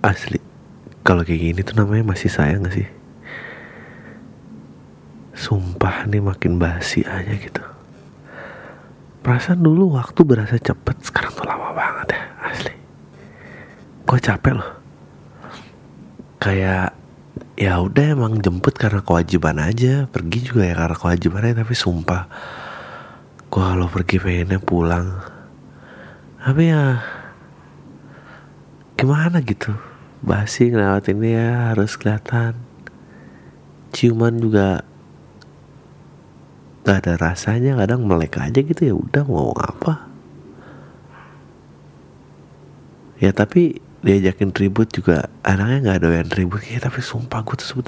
asli. Kalau kayak gini tuh namanya masih sayang gak sih? Sumpah nih makin basi aja gitu. Perasaan dulu waktu berasa cepet sekarang tuh lama banget ya asli. Gue capek loh? Kayak ya udah emang jemput karena kewajiban aja. Pergi juga ya karena kewajiban aja tapi sumpah. Gue kalau pergi pengennya pulang. Tapi ya gimana gitu basi ngelewatin ya harus kelihatan. Ciuman juga gak ada rasanya kadang melek aja gitu ya udah mau apa? Ya tapi diajakin ribut juga anaknya nggak doyan ribut ya tapi sumpah gue tuh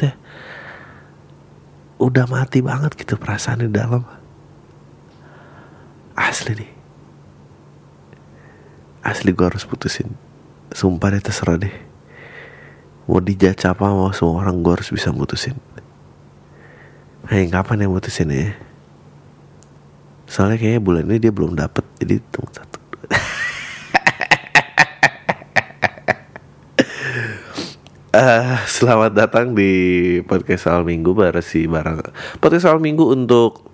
udah mati banget gitu perasaan di dalam. Asli nih. Asli gue harus putusin. Sumpah deh terserah deh mau dijudge apa mau semua orang gue harus bisa mutusin. Hei kapan ya mutusin ya? Soalnya kayaknya bulan ini dia belum dapet jadi tunggu satu. Uh, selamat datang di podcast awal minggu si barang. Podcast awal minggu untuk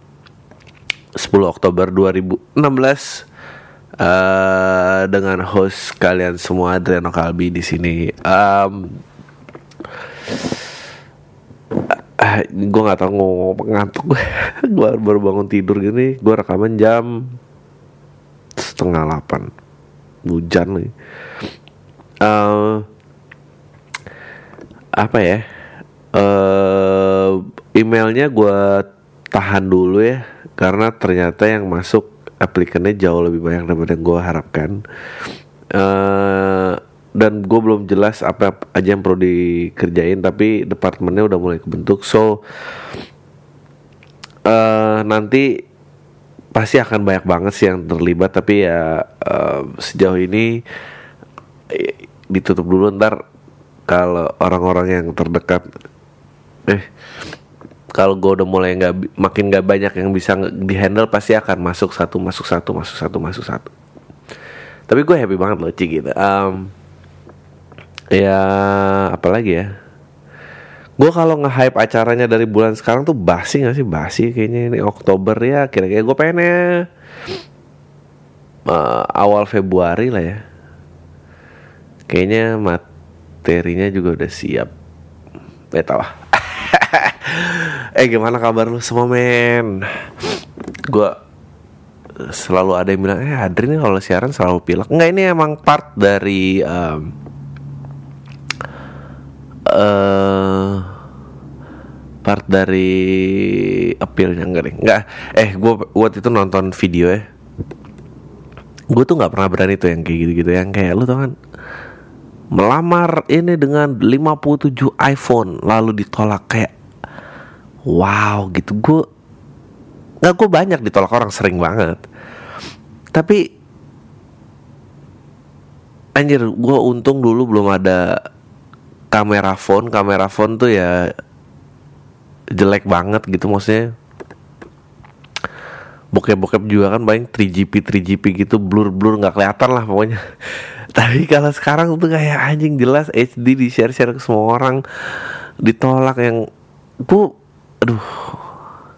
10 Oktober 2016 uh, dengan host kalian semua Adriano Kalbi di sini. Um, uh, gue nggak tahu ngomong ngantuk gue. gue baru bangun tidur gini. Gue rekaman jam setengah delapan. Hujan nih. Uh, apa ya uh, emailnya gue tahan dulu ya karena ternyata yang masuk aplikannya jauh lebih banyak daripada yang gue harapkan uh, dan gue belum jelas apa aja yang perlu dikerjain tapi departemennya udah mulai kebentuk. So uh, nanti pasti akan banyak banget sih yang terlibat tapi ya uh, sejauh ini ditutup dulu ntar. Kalau orang-orang yang terdekat eh kalau gue udah mulai nggak makin nggak banyak yang bisa dihandle pasti akan masuk satu masuk satu masuk satu masuk satu. Tapi gue happy banget loh cik gitu. Um, ya apalagi ya? Gue kalau nge-hype acaranya dari bulan sekarang tuh basi gak sih? Basi kayaknya ini Oktober ya kira-kira gue pengennya uh, awal Februari lah ya. Kayaknya mat materinya juga udah siap. Ya tau lah eh gimana kabar lu semua men? Gue selalu ada yang bilang eh Adri nih kalau siaran selalu pilek. Enggak ini emang part dari um, uh, part dari appealnya enggak deh. Enggak. Eh gue waktu itu nonton video ya. Gue tuh nggak pernah berani tuh yang kayak gitu-gitu. Yang kayak lu tau kan? Melamar ini dengan 57 iPhone lalu ditolak kayak wow gitu. Gue nggak gue banyak ditolak orang sering banget. Tapi anjir gue untung dulu belum ada kamera phone kamera phone tuh ya jelek banget gitu maksudnya bokep-bokep juga kan paling 3GP 3GP gitu blur-blur nggak kelihatan lah pokoknya. Tapi kalau sekarang tuh kayak anjing jelas HD di share share ke semua orang ditolak yang gue aduh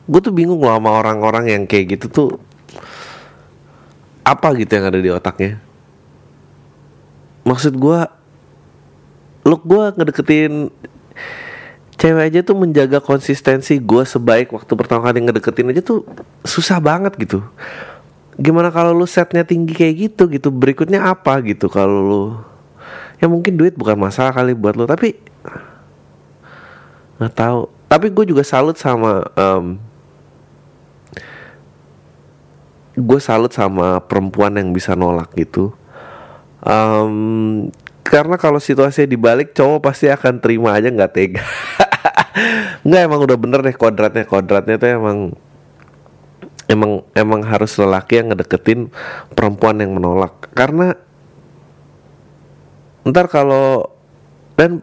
gue tuh bingung loh sama orang-orang yang kayak gitu tuh apa gitu yang ada di otaknya. Maksud gue look gue ngedeketin cewek aja tuh menjaga konsistensi gue sebaik waktu pertama kali ngedeketin aja tuh susah banget gitu. Gimana kalau lu setnya tinggi kayak gitu gitu? Berikutnya apa gitu kalau lu? Ya mungkin duit bukan masalah kali buat lu tapi nggak tahu. Tapi gue juga salut sama um, gue salut sama perempuan yang bisa nolak gitu. Um, karena kalau situasinya dibalik cowok pasti akan terima aja nggak tega. Nggak emang udah bener deh kodratnya. Kodratnya tuh emang emang emang harus lelaki yang ngedeketin perempuan yang menolak. Karena ntar kalau dan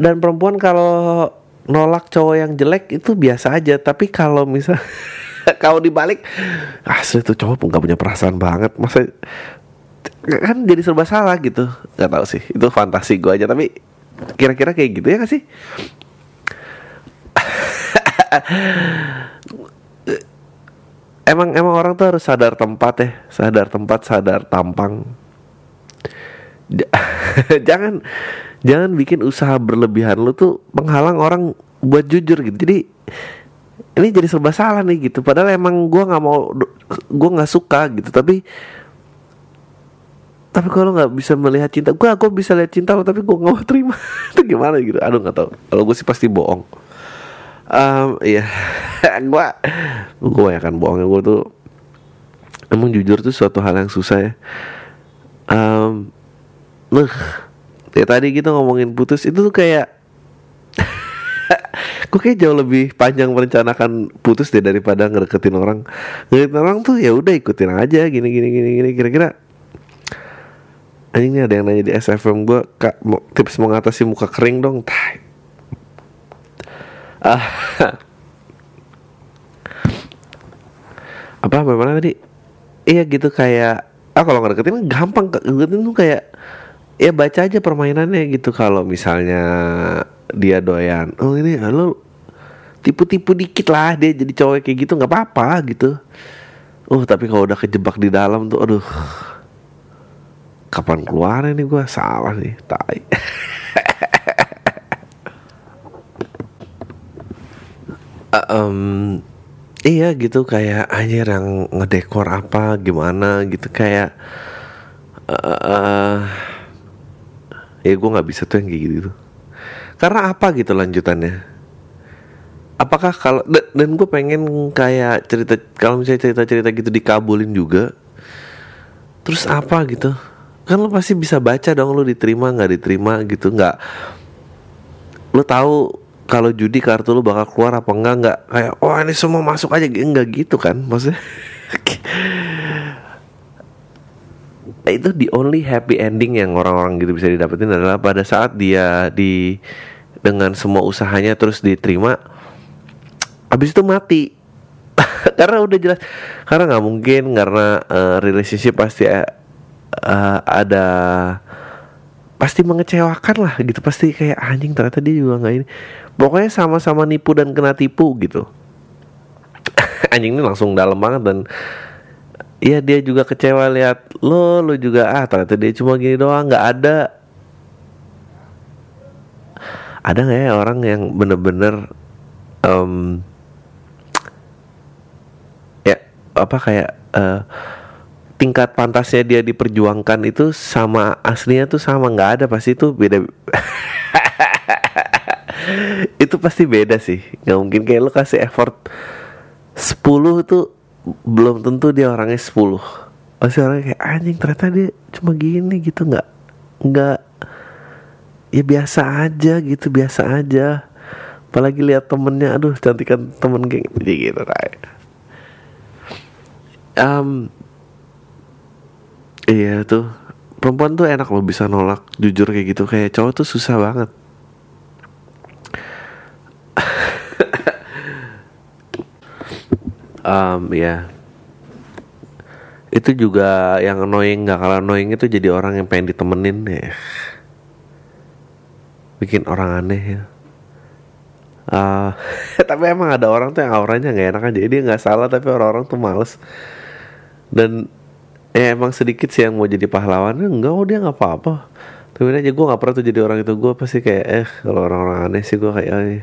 dan perempuan kalau nolak cowok yang jelek itu biasa aja. Tapi kalau misal kalau dibalik asli tuh cowok nggak punya perasaan banget. Masa kan jadi serba salah gitu. Nggak tahu sih itu fantasi gue aja tapi kira-kira kayak gitu ya gak sih? Emang emang orang tuh harus sadar tempat ya sadar tempat sadar tampang. Jangan jangan bikin usaha berlebihan lu tuh menghalang orang buat jujur gitu. Jadi ini jadi serba salah nih gitu. Padahal emang gue nggak mau gue nggak suka gitu tapi tapi kalau nggak bisa melihat cinta gue gue bisa lihat cinta lo tapi gue nggak mau terima. Itu gimana gitu? Aduh nggak tahu. Kalau gue sih pasti bohong. Um, iya. Gue gue kan bohongnya gue tuh emang jujur tuh suatu hal yang susah ya. Um, Nah, ya tadi kita ngomongin putus itu tuh kayak Gue kayak jauh lebih panjang merencanakan putus deh daripada ngedeketin orang. Ngedeketin orang tuh ya udah ikutin aja gini gini gini gini kira-kira Anjing ada yang nanya di SFM gue Kak mau, tips mengatasi muka kering dong. Tai. Ah. Apa bagaimana tadi? Iya gitu kayak Ah kalau ngedeketin gampang Ngedeketin tuh kayak ya baca aja permainannya gitu. Kalau misalnya dia doyan oh ini lo tipu-tipu dikit lah dia jadi cowok kayak gitu nggak apa-apa gitu. Oh tapi kalau udah kejebak di dalam tuh aduh kapan keluar ini gue salah nih tai. Uh, um, iya gitu kayak anjir yang ngedekor apa gimana gitu kayak uh, ya gue nggak bisa tuh yang kayak gitu karena apa gitu lanjutannya? Apakah kalau dan gue pengen kayak cerita kalau misalnya cerita cerita gitu dikabulin juga terus apa gitu kan lo pasti bisa baca dong lo diterima nggak diterima gitu. Nggak. Lo tahu kalau judi kartu lo bakal keluar apa enggak nggak. Kayak oh ini semua masuk aja. Enggak gitu kan maksudnya. Itu the only happy ending yang orang-orang gitu bisa didapetin adalah pada saat dia di dengan semua usahanya terus diterima habis itu mati. Karena udah jelas. Karena nggak mungkin karena uh, relationship pasti uh, ada pasti mengecewakan lah gitu. Pasti kayak anjing ternyata dia juga nggak ini. Pokoknya sama-sama nipu dan kena tipu gitu. Anjing ini langsung dalam banget dan Iya dia juga kecewa lihat lo, lo juga ah ternyata dia cuma gini doang, nggak ada. Ada nggak ya orang yang bener-bener um, ya apa kayak uh, tingkat pantasnya dia diperjuangkan itu sama aslinya tuh sama nggak ada pasti itu beda. itu pasti beda sih, nggak mungkin kayak lo kasih effort 10 tuh belum tentu dia orangnya 10 pasti orangnya kayak anjing ternyata dia cuma gini gitu. Nggak nggak. Ya biasa aja gitu biasa aja. Apalagi lihat temennya aduh cantikan temen jadi gitu kayak um, iya tuh. Perempuan tuh enak loh bisa nolak jujur kayak gitu. Kayak cowok tuh susah banget. Um, ya itu juga yang annoying nggak kalah annoying itu jadi orang yang pengen ditemenin ya. Bikin orang aneh ya. Uh, tapi emang ada orang tuh yang auranya nggak enak aja. Dia nggak salah tapi orang-orang tuh males. Dan ya emang sedikit sih yang mau jadi pahlawan. Enggak oh dia nggak apa-apa. Tapi aja gue nggak pernah tuh jadi orang itu. Gue pasti kayak eh kalau orang-orang aneh sih gue kayak eh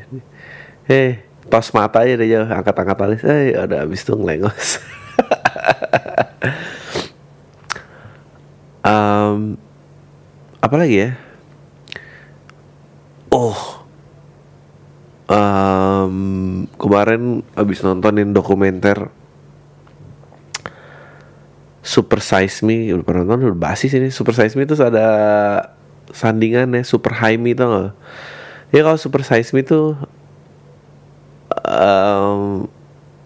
hey, tos mata aja deh jauh angkat-angkat alis eh ada abis tuh ngelengos. Um, apa lagi ya? Oh. Um, kemarin abis nontonin dokumenter Super Size Me udah pernah nonton udah basi sih ini. Super Size Me itu ada sandingan ya Super High Me tau ya kalau Super Size Me tuh um,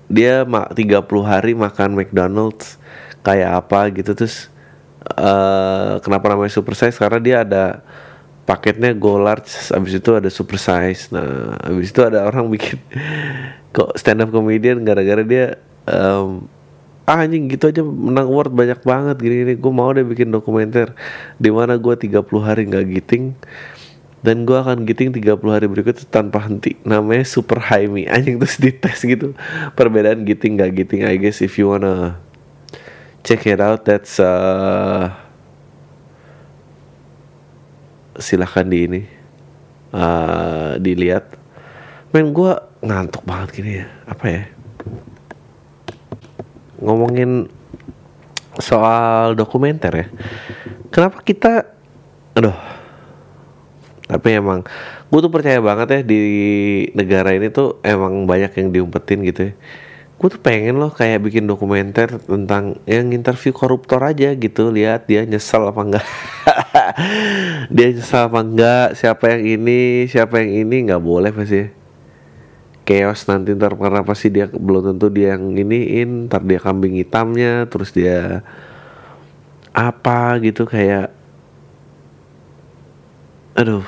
dia mak 30 hari makan McDonald's kayak apa gitu. Terus uh, kenapa namanya super size? Karena dia ada paketnya go large abis itu ada super size. Nah abis itu ada orang bikin kok stand up comedian gara-gara dia um, ah, anjing gitu aja menang award banyak banget. Gini gini gue mau deh bikin dokumenter di mana gue 30 hari nggak giting dan gue akan giting 30 hari berikutnya tanpa henti. Namanya super high me anjing terus dites gitu. Perbedaan giting gak giting I guess if you wanna check it out that's uh, silahkan di ini uh, dilihat. Men gue ngantuk banget gini ya. Apa ya ngomongin soal dokumenter ya. Kenapa kita aduh tapi emang gue tuh percaya banget ya di negara ini tuh emang banyak yang diumpetin gitu ya. Gue tuh pengen loh kayak bikin dokumenter tentang yang interview koruptor aja gitu. Lihat dia nyesel apa enggak. Dia nyesel apa enggak siapa yang ini siapa yang ini nggak boleh pasti chaos nanti ntar karena pasti dia belum tentu dia yang iniin ntar dia kambing hitamnya terus dia apa gitu kayak aduh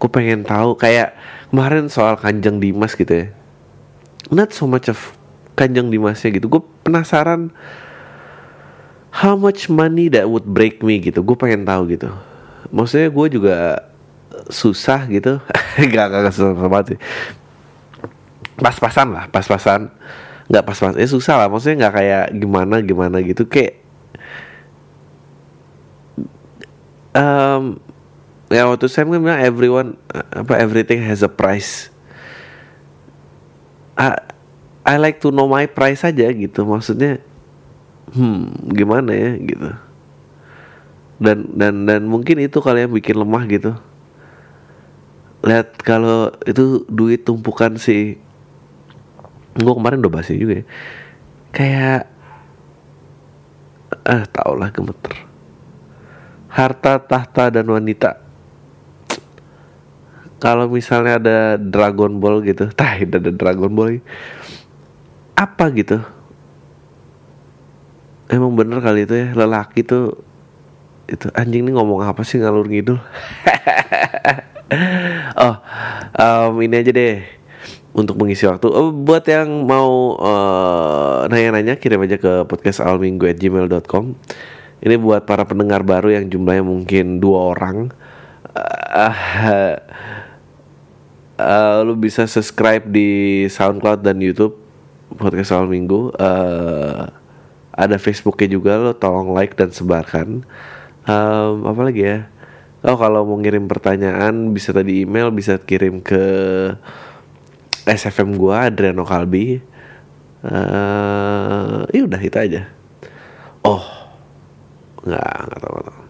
gue pengen tahu kayak kemarin soal kanjeng Dimas gitu ya. Not so much of kanjeng Dimasnya gitu. Gue penasaran how much money that would break me gitu. Gue pengen tahu gitu. Maksudnya gue juga susah gitu. Gak, gak susah banget sih pas-pasan lah pas-pasan. Nggak pas-pas eh susah lah. Maksudnya nggak kayak gimana gimana gitu. Kayak um, ya waktu saya bilang everyone apa everything has a price. I, I like to know my price aja gitu. Maksudnya hmm gimana ya gitu. Dan dan dan mungkin itu kalian bikin lemah gitu. Lihat kalau itu duit tumpukan si gue kemarin udah bahas juga ya. Kayak ah tau lah gemeter. Harta tahta dan wanita. Kalau misalnya ada Dragon Ball gitu, tah ada Dragon Ball, apa gitu? Emang bener kali itu ya lelaki tuh itu anjing nih ngomong apa sih ngalur ngidul? oh, um, ini aja deh untuk mengisi waktu. Oh, buat yang mau uh, nanya-nanya kirim aja ke podcast alminggu@gmail.com. Ini buat para pendengar baru yang jumlahnya mungkin dua orang. Uh, uh, lu bisa subscribe di SoundCloud dan YouTube podcast awal minggu. Uh, ada Facebooknya juga lo tolong like dan sebarkan. Um, apa lagi ya? Oh kalau mau ngirim pertanyaan bisa tadi email bisa kirim ke SFM gua Adriano Kalbi. Uh, ya udah itu aja. Oh nggak nggak tahu, nggak tahu.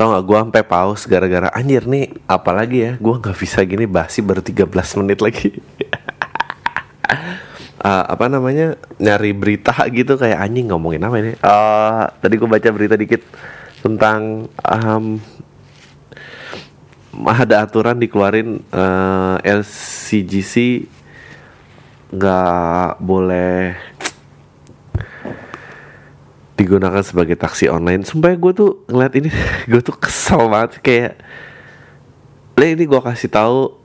Tau gak gue sampai pause gara-gara anjir nih apalagi ya gue nggak bisa gini basi baru 13 menit lagi uh, apa namanya nyari berita gitu kayak anjing ngomongin apa ini uh, tadi gue baca berita dikit tentang um, ada aturan dikeluarin uh, LCGC nggak boleh digunakan sebagai taksi online. Sumpah gue tuh ngeliat ini gue tuh kesel banget. Kayak le ini gue kasih tahu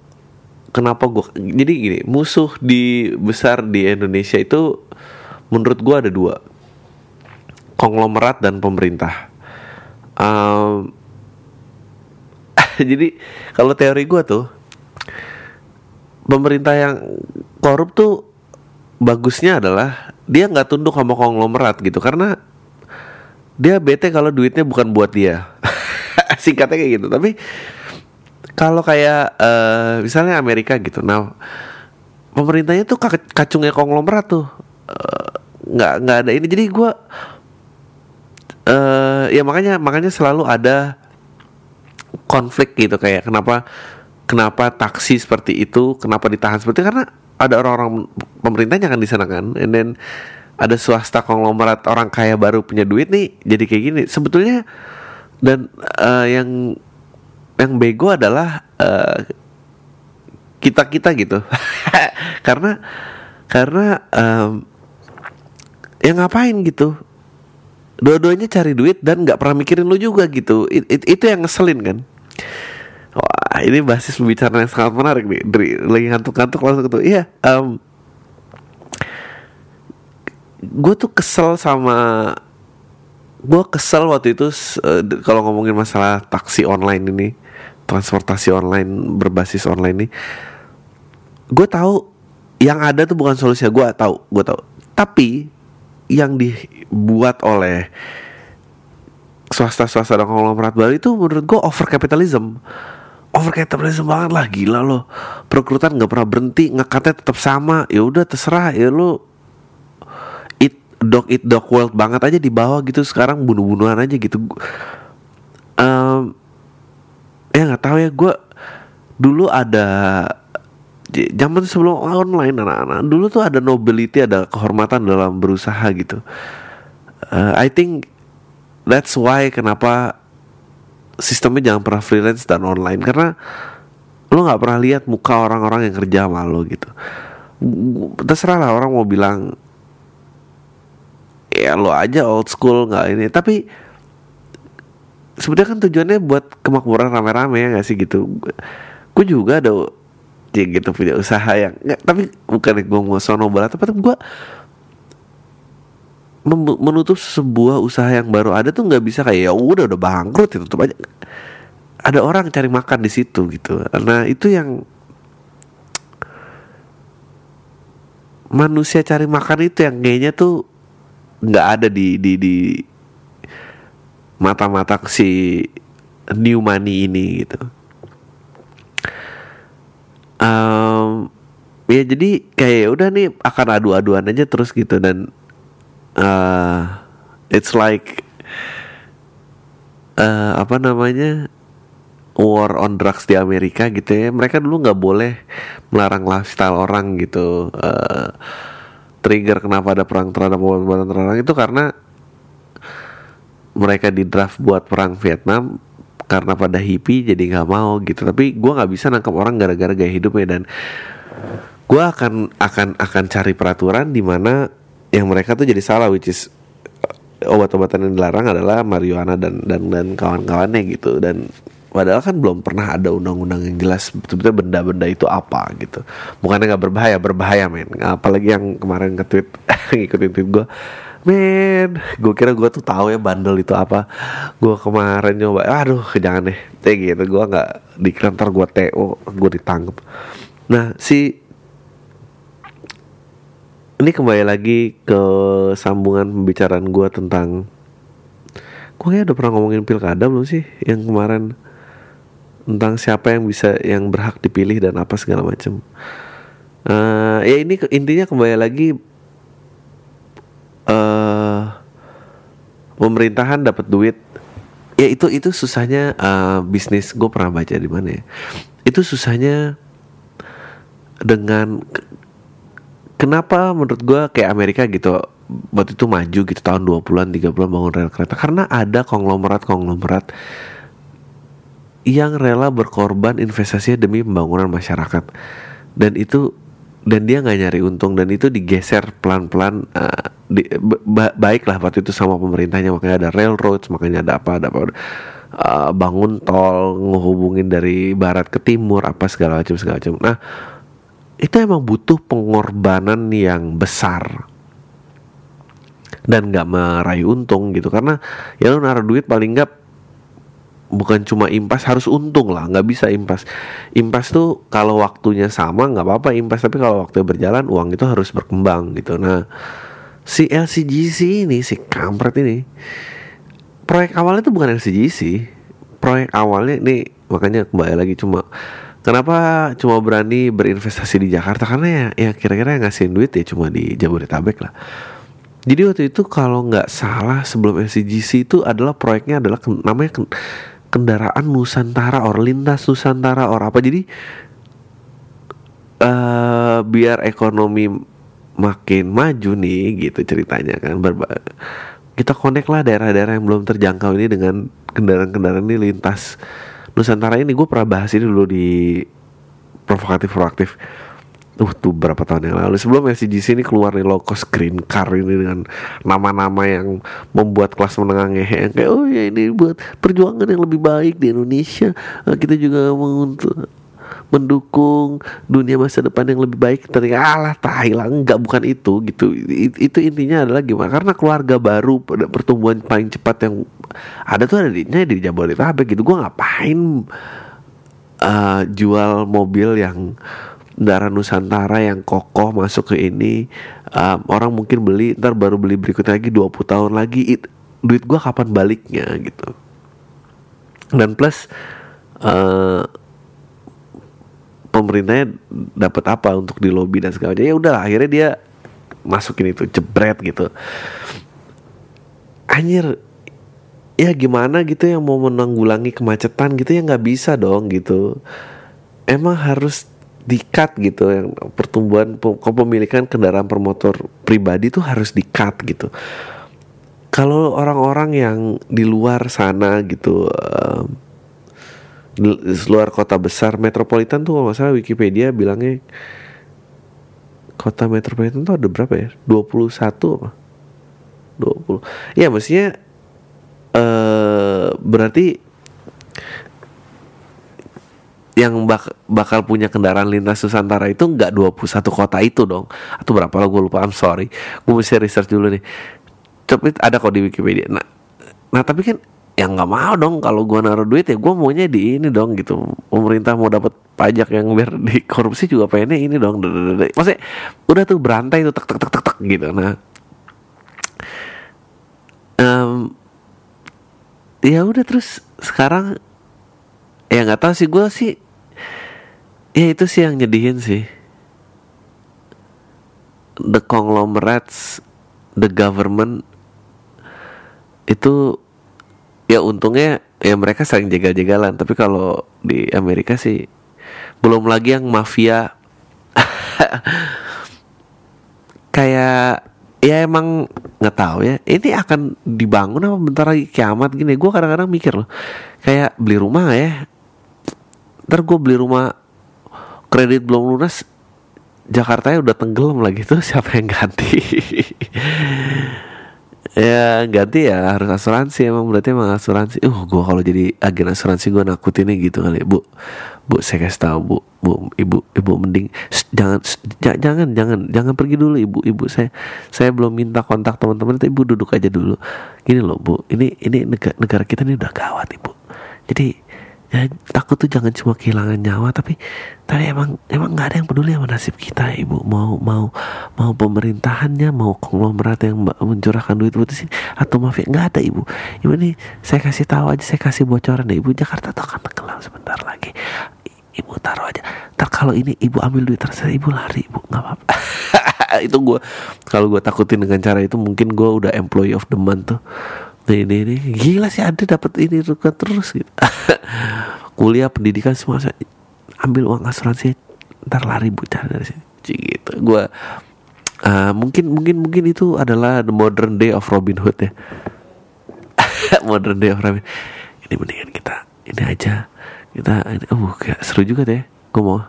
kenapa gue jadi gini musuh di besar di Indonesia itu menurut gue ada dua. Konglomerat dan pemerintah. Um, jadi kalau teori gue tuh pemerintah yang korup tuh bagusnya adalah dia nggak tunduk sama konglomerat gitu karena dia bete kalau duitnya bukan buat dia. Singkatnya kayak gitu. Tapi kalau kayak uh, misalnya Amerika gitu nah pemerintahnya tuh kacungnya konglomerat tuh uh, nggak nggak ada ini. Jadi gue uh, ya makanya makanya selalu ada konflik gitu kayak kenapa kenapa taksi seperti itu kenapa ditahan seperti itu? Karena ada orang-orang pemerintahnya kan di sana kan and then ada swasta konglomerat orang kaya baru punya duit nih jadi kayak gini. Sebetulnya dan uh, yang yang bego adalah uh, eh, kita kita gitu. Karena karena um, yang ngapain gitu dua-duanya cari duit dan nggak pernah mikirin lu juga gitu. It, it, itu yang ngeselin kan? Wah ini basis pembicaraan yang sangat menarik nih. Dari lagi ngantuk-ngantuk langsung tuh iya um, gue tuh kesel sama gue kesel waktu itu uh, kalau ngomongin masalah taksi online ini transportasi online berbasis online ini gue tahu yang ada tuh bukan solusinya. Gue tahu gue tahu. Tapi yang dibuat oleh swasta-swasta dan konglomerat baru itu menurut gue over capitalism. Over capitalism banget lah gila loh. Perekrutan nggak pernah berhenti ngekatnya tetap sama. Ya udah terserah. Ya lo it dog it dog world banget aja di bawah gitu. Sekarang bunuh-bunuhan aja gitu. Um, ya nggak tahu ya gue dulu ada zaman sebelum online anak-anak dulu tuh ada nobility ada kehormatan dalam berusaha gitu. Uh, I think that's why kenapa sistemnya jangan pernah freelance dan online. Karena lo nggak pernah lihat muka orang-orang yang kerja sama lo gitu. Terserah lah orang mau bilang ya lo aja old school nggak ini. Tapi sebenarnya kan tujuannya buat kemakmuran rame-rame ya gak sih gitu? Gue juga ada ya gitu punya usaha yang nggak tapi bukan gue mau sono banget tapi gue menutup sebuah usaha yang baru ada tuh nggak bisa kayak ya udah udah bangkrut itu tutup aja. Ada orang cari makan di situ gitu. Nah itu yang manusia cari makan itu yang kayaknya tuh nggak ada di di di mata-mata si new money ini gitu um, ya jadi kayak ya udah nih akan adu-aduan aja terus gitu dan uh, it's like uh, apa namanya war on drugs di Amerika gitu ya. Mereka dulu nggak boleh melarang lifestyle orang gitu uh, trigger kenapa ada perang terhadap obat-obatan terlarang itu karena mereka di draft buat perang Vietnam karena pada hippie jadi nggak mau gitu. Tapi gue nggak bisa nangkap orang gara-gara gaya hidupnya. Dan gue akan akan akan cari peraturan di mana yang mereka tuh jadi salah which is uh, obat-obatan yang dilarang adalah marijuana dan dan dan kawan-kawannya gitu. Dan padahal kan belum pernah ada undang-undang yang jelas betul-betul benda-benda itu apa gitu. Bukannya nggak berbahaya berbahaya men. Apalagi yang kemarin nge-tweet ngikutin tweet gue men gue kira gue tuh tahu ya bandel itu apa. Gue kemarin nyoba aduh jangan deh. Kayak gitu gue nggak di kantor gue TO gue ditangkap nah si ini kembali lagi ke sambungan pembicaraan gue tentang gue kayak udah pernah ngomongin pilkada belum sih yang kemarin? Tentang siapa yang bisa yang berhak dipilih dan apa segala macam uh, ya ini intinya kembali lagi uh, pemerintahan dapat duit. Ya itu itu susahnya uh, bisnis. Gue pernah baca di mana ya. Itu susahnya dengan kenapa menurut gue kayak Amerika gitu waktu itu maju gitu tahun 20-an 30-an bangun rel kereta. Karena ada konglomerat-konglomerat yang rela berkorban investasinya demi pembangunan masyarakat. Dan itu dan dia nggak nyari untung dan itu digeser pelan-pelan uh, di, ba baik lah waktu itu sama pemerintahnya makanya ada railroads makanya ada apa ada apa uh, bangun tol ngehubungin dari barat ke timur apa segala macam segala macam. Nah itu emang butuh pengorbanan yang besar. Dan nggak meraih untung gitu karena ya lu naruh duit paling nggak bukan cuma impas harus untung lah nggak bisa impas impas tuh kalau waktunya sama nggak apa-apa impas tapi kalau waktu berjalan uang itu harus berkembang gitu nah si LCGC ini si kampret ini proyek awalnya tuh bukan LCGC proyek awalnya ini makanya kembali lagi cuma Kenapa cuma berani berinvestasi di Jakarta? Karena ya, ya kira-kira yang ngasihin duit ya cuma di Jabodetabek lah. Jadi waktu itu kalau nggak salah sebelum SCGC itu adalah proyeknya adalah namanya kendaraan Nusantara or lintas Nusantara or apa. Jadi uh, biar ekonomi makin maju nih gitu ceritanya kan. Berba kita connect lah daerah-daerah yang belum terjangkau ini dengan kendaraan-kendaraan ini lintas Nusantara ini. Gue pernah bahas ini dulu di provokatif proaktif Uh tuh berapa tahun yang lalu. Sebelum LCGC ini keluar nih low cost car ini dengan nama-nama yang membuat kelas menengah ngehe yang kayak oh ya ini buat perjuangan yang lebih baik di Indonesia. Nah, kita juga menguntung mendukung dunia masa depan yang lebih baik. Ternyata alah Thailand enggak bukan itu gitu. Itu intinya adalah gimana? Karena keluarga baru pertumbuhan paling cepat yang ada tuh ada di di Jabodetabek gitu. Gue ngapain uh, jual mobil yang darah Nusantara yang kokoh masuk ke ini um, orang mungkin beli ntar baru beli berikutnya lagi 20 tahun lagi it, duit gue kapan baliknya gitu. Dan plus uh, pemerintahnya dapat apa untuk di lobby dan segala macam. Ya udah akhirnya dia masukin itu jebret gitu. Anjir ya gimana gitu yang mau menanggulangi kemacetan gitu ya nggak bisa dong gitu. Emang harus dikat gitu yang pertumbuhan kepemilikan kendaraan permotor pribadi itu harus dikat gitu. Kalau orang-orang yang di luar sana gitu uh, di luar kota besar metropolitan tuh kalau salah Wikipedia bilangnya kota metropolitan tuh ada berapa ya? 21 apa? 20 ya maksudnya uh, berarti yang bak bakal punya kendaraan lintas Nusantara itu nggak 21 kota itu dong. Atau berapa lah gue lupa I'm sorry. Gue mesti research dulu nih. Tapi ada kok di Wikipedia. Nah nah tapi kan yang nggak mau dong kalau gue naruh duit ya gue maunya di ini dong gitu. Pemerintah mau dapat pajak yang biar di korupsi juga pengennya ini dong maksudnya udah tuh berantai tuh tek tek tek tek, tek gitu. Nah um, ya udah terus sekarang ya nggak tahu sih gue sih ya itu sih yang nyedihin sih. The conglomerates the government itu ya untungnya ya mereka saling jagal-jagalan tapi kalau di Amerika sih belum lagi yang mafia. Kayak ya emang nggak tahu ya ini akan dibangun apa bentar lagi kiamat gini. Gue kadang-kadang mikir loh kayak beli rumah ya. Ntar gue beli rumah kredit belum lunas Jakarta ya udah tenggelam lagi tuh siapa yang ganti? Ya ganti ya harus asuransi emang berarti emang asuransi. Uh gue kalau jadi agen asuransi gue nakutinnya gitu kali. Bu bu saya kasih tahu bu bu ibu ibu mending jangan jangan jangan jangan pergi dulu ibu ibu saya saya belum minta kontak teman-teman ibu duduk aja dulu. Gini loh bu ini ini negara, negara kita ini udah gawat ibu. Jadi ya takut tuh jangan cuma kehilangan nyawa tapi tapi emang emang nggak ada yang peduli sama nasib kita ibu. Mau mau mau pemerintahannya mau konglomerat yang mencurahkan duit buat sini atau mafia nggak ada ibu. Ibu ini saya kasih tahu aja saya kasih bocoran deh. Ibu Jakarta tuh akan tenggelam sebentar lagi. Ibu taruh aja. Ntar kalau ini ibu ambil duit terserah ibu lari ibu. Nggak apa-apa. Itu gue kalau gue takutin dengan cara itu mungkin gue udah employee of the month tuh nih nih nih. Gila sih ada dapat ini terus gitu. Kuliah pendidikan semua saya ambil uang asuransi ntar lari bucar dari sini. Gitu. Gue uh, mungkin mungkin mungkin itu adalah the modern day of Robin Hood ya. Modern day of Robin. Ini mendingan kita ini aja. Kita ini, uh kayak seru juga deh gue mau.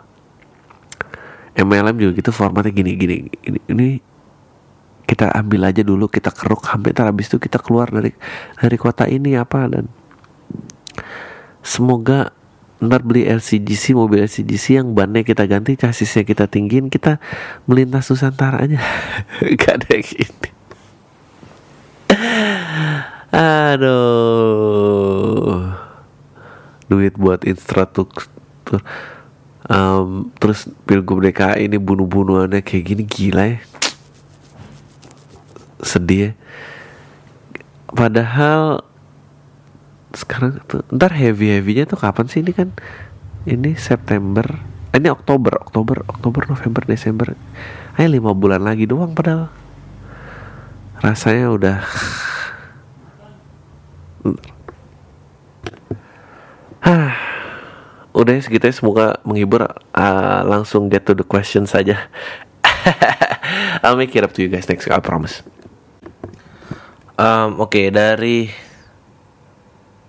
MLM juga gitu formatnya gini gini ini, ini kita ambil aja dulu kita keruk sampai ntar habis itu kita keluar dari dari kota ini apa dan semoga ntar beli LCGC mobil LCGC yang bannya kita ganti chassisnya kita tinggiin kita melintas Nusantara aja. Gak ada gini aduh. Duit buat infrastruktur. Um, terus pilgub DKI ini bunuh-bunuhannya kayak gini gila ya sedih ya. padahal sekarang tuh ntar heavy heavynya tuh kapan sih ini kan? Ini September eh, ini Oktober Oktober Oktober November Desember. Ayo lima bulan lagi doang padahal. Rasanya udah Hah, udah segitu ya semoga menghibur. Uh, langsung get to the question saja. I'll make it up to you guys next I promise um, Oke okay, dari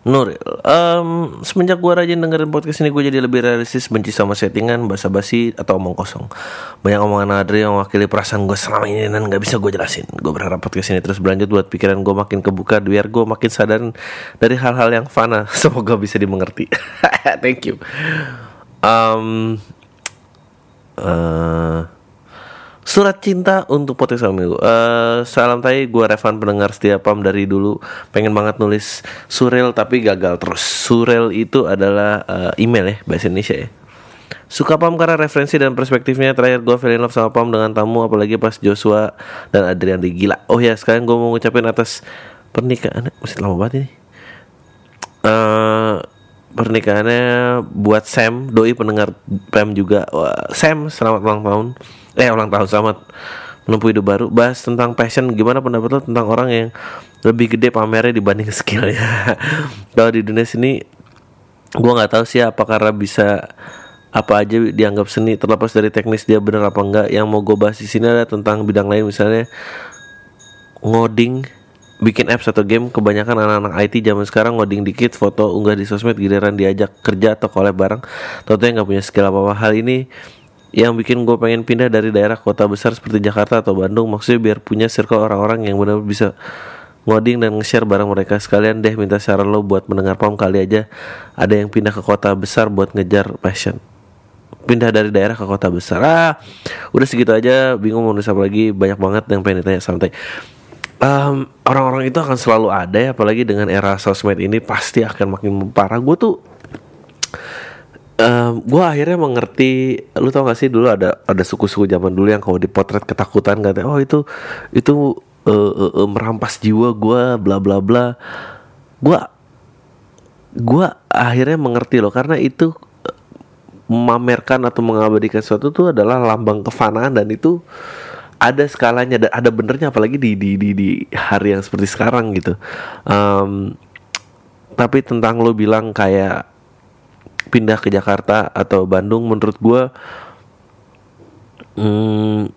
Nuril. Um, Semenjak gue rajin dengerin podcast ini Gue jadi lebih realistis Benci sama settingan Basa-basi Atau omong kosong. Banyak omongan Adri Yang mewakili perasaan gue selama ini Dan gak bisa gue jelasin. Gue berharap podcast ini terus berlanjut Buat pikiran gue makin kebuka Biar gue makin sadar Dari hal-hal yang fana. Semoga bisa dimengerti. Thank you. Um, Surat cinta untuk podcast kami uh, Salam tay gue Revan pendengar setia Pam dari dulu. Pengen banget nulis surel tapi gagal terus. Surel itu adalah uh, email ya Bahasa Indonesia ya. Suka Pam karena referensi dan perspektifnya. Terakhir gue fell in love sama Pam dengan tamu Apalagi pas Joshua dan Adrian di gila. Oh ya sekarang gue mau ngucapin atas pernikahan. Masih lama banget ini. Uh, Pernikahannya buat Sam Doi pendengar Pam juga. Wah, Sam selamat ulang tahun eh ulang tahun selamat menempuh hidup baru. Bahas tentang passion. Gimana pendapat lo tentang orang yang lebih gede pamernya dibanding skillnya kalau di dunia sini gue nggak tahu sih apa karena bisa apa aja dianggap seni. Terlepas dari teknis dia benar apa enggak. Yang mau gue bahas di sini ada tentang bidang lain. Misalnya ngoding bikin apps atau game. Kebanyakan anak-anak IT zaman sekarang ngoding dikit foto unggah di sosmed giliran diajak kerja atau collab bareng. Tentunya nggak punya skill apa apa hal ini yang bikin gue pengen pindah dari daerah kota besar seperti Jakarta atau Bandung maksudnya biar punya circle orang-orang yang benar bisa ngoding dan nge-share barang mereka. Sekalian deh minta saran lo buat mendengar pom kali aja. Ada yang pindah ke kota besar buat ngejar passion. Pindah dari daerah ke kota besar. Ah udah segitu aja. Bingung mau nulis apa lagi. Banyak banget yang pengen ditanya santai. Um, orang-orang itu akan selalu ada ya apalagi dengan era sosmed ini pasti akan makin parah. Gue tuh um, gue akhirnya mengerti lu tau gak sih dulu ada ada suku-suku zaman dulu yang kalau dipotret ketakutan katanya oh itu itu uh, uh, uh, merampas jiwa gue bla bla bla. Gue gue akhirnya mengerti loh karena itu memamerkan atau mengabadikan sesuatu itu adalah lambang kefanaan dan itu ada skalanya dan ada benernya apalagi di di di, di hari yang seperti sekarang gitu. Um, tapi tentang lo bilang kayak pindah ke Jakarta atau Bandung menurut gue hmm,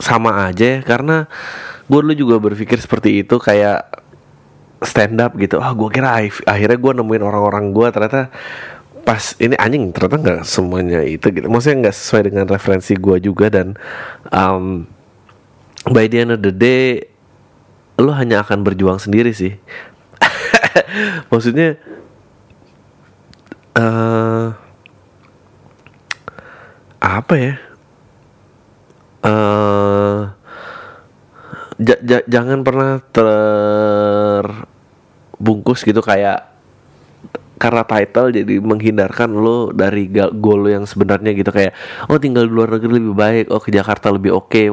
sama aja ya. Karena gue dulu juga berpikir seperti itu kayak stand up gitu. Ah oh, gue kira akhirnya gue nemuin orang-orang gue ternyata pas ini anjing ternyata nggak semuanya itu gitu. Maksudnya nggak sesuai dengan referensi gue juga dan um, by the end of the day lo hanya akan berjuang sendiri sih. Maksudnya uh, apa ya? Uh, ja, ja, jangan pernah terbungkus gitu kayak karena title jadi menghindarkan lo dari goal lo yang sebenarnya gitu. Kayak oh tinggal di luar negeri lebih baik oh ke Jakarta lebih oke. Okay.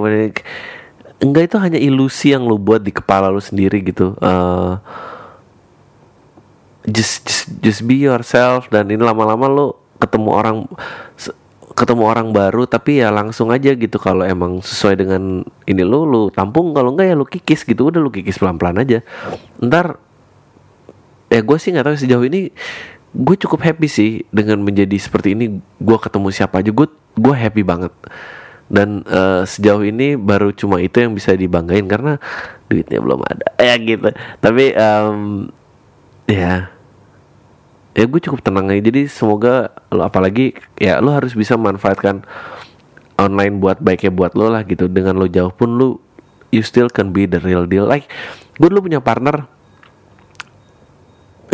enggak itu hanya ilusi yang lo buat di kepala lo sendiri gitu. Uh, just just just be yourself. Dan ini lama-lama lo ketemu orang ketemu orang baru tapi ya langsung aja gitu. Kalau emang sesuai dengan ini lo lo tampung. Kalau enggak ya lo kikis gitu. Udah lo kikis pelan-pelan aja. Ntar ya gue sih nggak tahu sejauh ini gue cukup happy sih dengan menjadi seperti ini. Gue ketemu siapa aja gue gue happy banget. Dan uh, sejauh ini baru cuma itu yang bisa dibanggain karena duitnya belum ada. Ya gitu. Tapi um, ya ya gue cukup tenang aja. Jadi semoga lo apalagi ya lo harus bisa manfaatkan online buat baiknya buat lo lah gitu. Dengan lo jauh pun lo you still can be the real deal. Like gue dulu punya partner.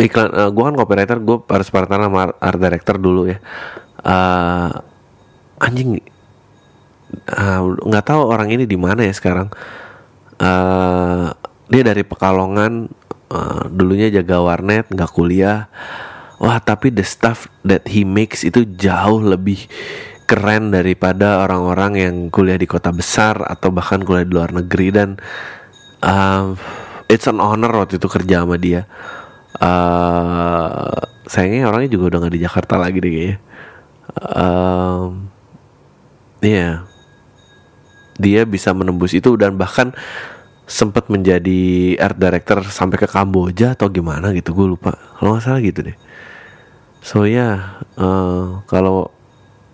Iklan uh, gue kan copywriter gue harus partner sama art director dulu ya. Uh, anjing nggak uh, tahu orang ini di mana ya sekarang. Uh, dia dari Pekalongan. Uh, dulunya jaga warnet nggak kuliah wah tapi the stuff that he makes itu jauh lebih keren daripada orang-orang yang kuliah di kota besar atau bahkan kuliah di luar negeri. Dan um, it's an honor waktu itu kerja sama dia. Uh, sayangnya orangnya juga udah gak di Jakarta lagi deh kayaknya. Um, yeah. dia bisa menembus itu dan bahkan sempat menjadi art director sampai ke Kamboja atau gimana gitu gue lupa. Kalau nggak salah gitu deh So ya yeah, uh, kalau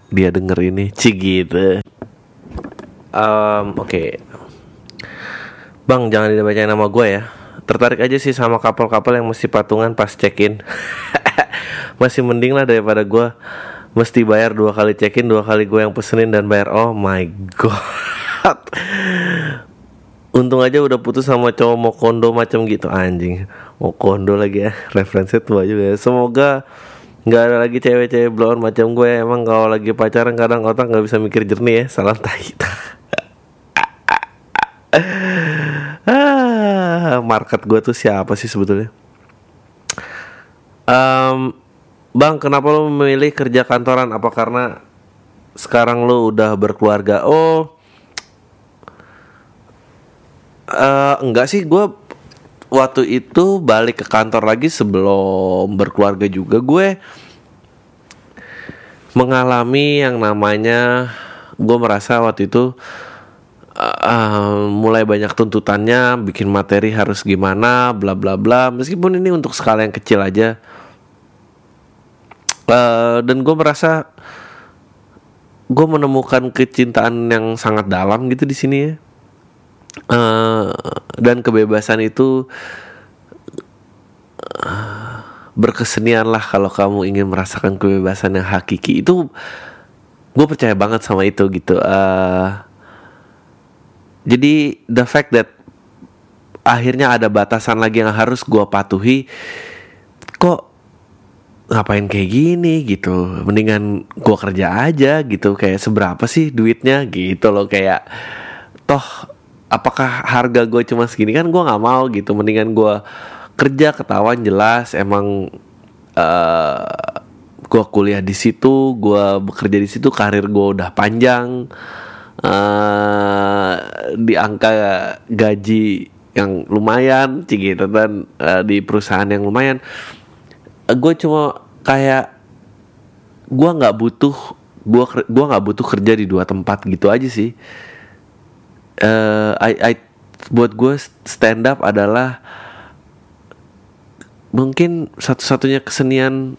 dia denger ini cik gitu. Um, Oke, okay. bang jangan dibacain nama gue ya. Tertarik aja sih sama kapal-kapal yang mesti patungan pas check-in. Masih mending lah daripada gue mesti bayar dua kali check-in, dua kali gue yang pesenin dan bayar. Oh my god. Untung aja udah putus sama cowok mau kondo macam gitu anjing. Mau kondo lagi ya. Referensi tua juga ya. Semoga nggak ada lagi cewek-cewek blown macam gue. Emang kalau lagi pacaran kadang otak nggak bisa mikir jernih ya. Salah tai ah, market gue tuh siapa sih sebetulnya? Um, bang kenapa lo memilih kerja kantoran? Apa karena sekarang lo udah berkeluarga? Oh uh, enggak sih. Gue waktu itu balik ke kantor lagi sebelum berkeluarga juga gue mengalami yang namanya gue merasa waktu itu uh, mulai banyak tuntutannya bikin materi harus gimana bla bla bla. Meskipun ini untuk skala yang kecil aja. Uh, dan gue merasa gue menemukan kecintaan yang sangat dalam gitu di sini ya uh, dan kebebasan itu uh, berkesenian lah kalau kamu ingin merasakan kebebasan yang hakiki. Itu gue percaya banget sama itu gitu. Uh, jadi the fact that akhirnya ada batasan lagi yang harus gue patuhi kok ngapain kayak gini gitu? Mendingan gue kerja aja gitu. Kayak seberapa sih duitnya gitu loh. Kayak toh apakah harga gue cuma segini? Kan gue nggak mau gitu. Mendingan gue kerja ketahuan jelas. Emang uh, eh, gue kuliah di situ gue bekerja di situ karir gue udah panjang. Uh, di angka gaji yang lumayan gitu dan uh, di perusahaan yang lumayan. Uh, gue cuma kayak gue nggak butuh gue gua nggak butuh kerja di dua tempat gitu aja sih uh, I, I buat gue stand up adalah mungkin satu-satunya kesenian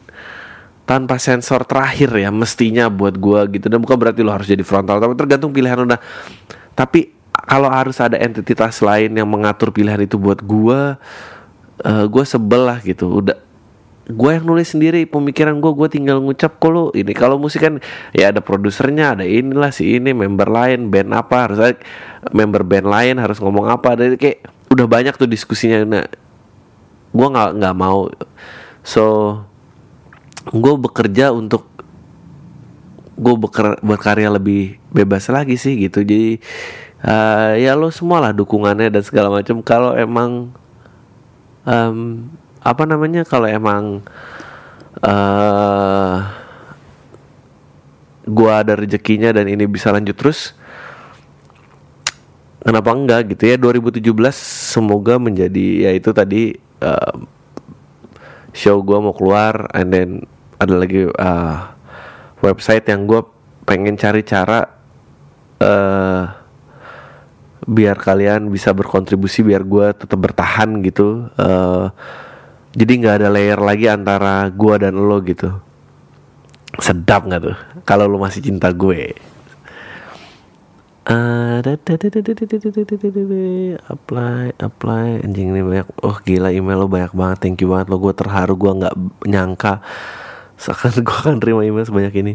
tanpa sensor terakhir ya mestinya buat gue gitu. Dan bukan berarti lo harus jadi frontal tapi tergantung pilihan udah tapi kalau harus ada entitas lain yang mengatur pilihan itu buat gue uh, gue sebel lah gitu. Udah gue yang nulis sendiri pemikiran gue gue tinggal ngucap lo ini? Kalau musik kan ya ada produsernya ada inilah si ini member lain band apa harus ada member band lain harus ngomong apa. Dari kayak udah banyak tuh diskusinya. Nah gue nggak nggak mau. So gue bekerja untuk gue beker, berkarya lebih bebas lagi sih gitu. Jadi uh, ya lo semua lah dukungannya dan segala macam. Kalau emang um, apa namanya kalau emang uh, gua ada rezekinya dan ini bisa lanjut terus kenapa enggak gitu ya? 2017 semoga menjadi ya itu tadi uh, show gua mau keluar and then ada lagi uh, website yang gua pengen cari cara uh, biar kalian bisa berkontribusi biar gue tetap bertahan gitu uh, jadi nggak ada layer lagi antara gue dan lo gitu. Sedap nggak tuh? Kalau lo masih cinta gue apply apply anjing ini banyak oh gila email lo banyak banget thank you banget lo gue terharu gue nggak nyangka seakan gue akan terima email sebanyak ini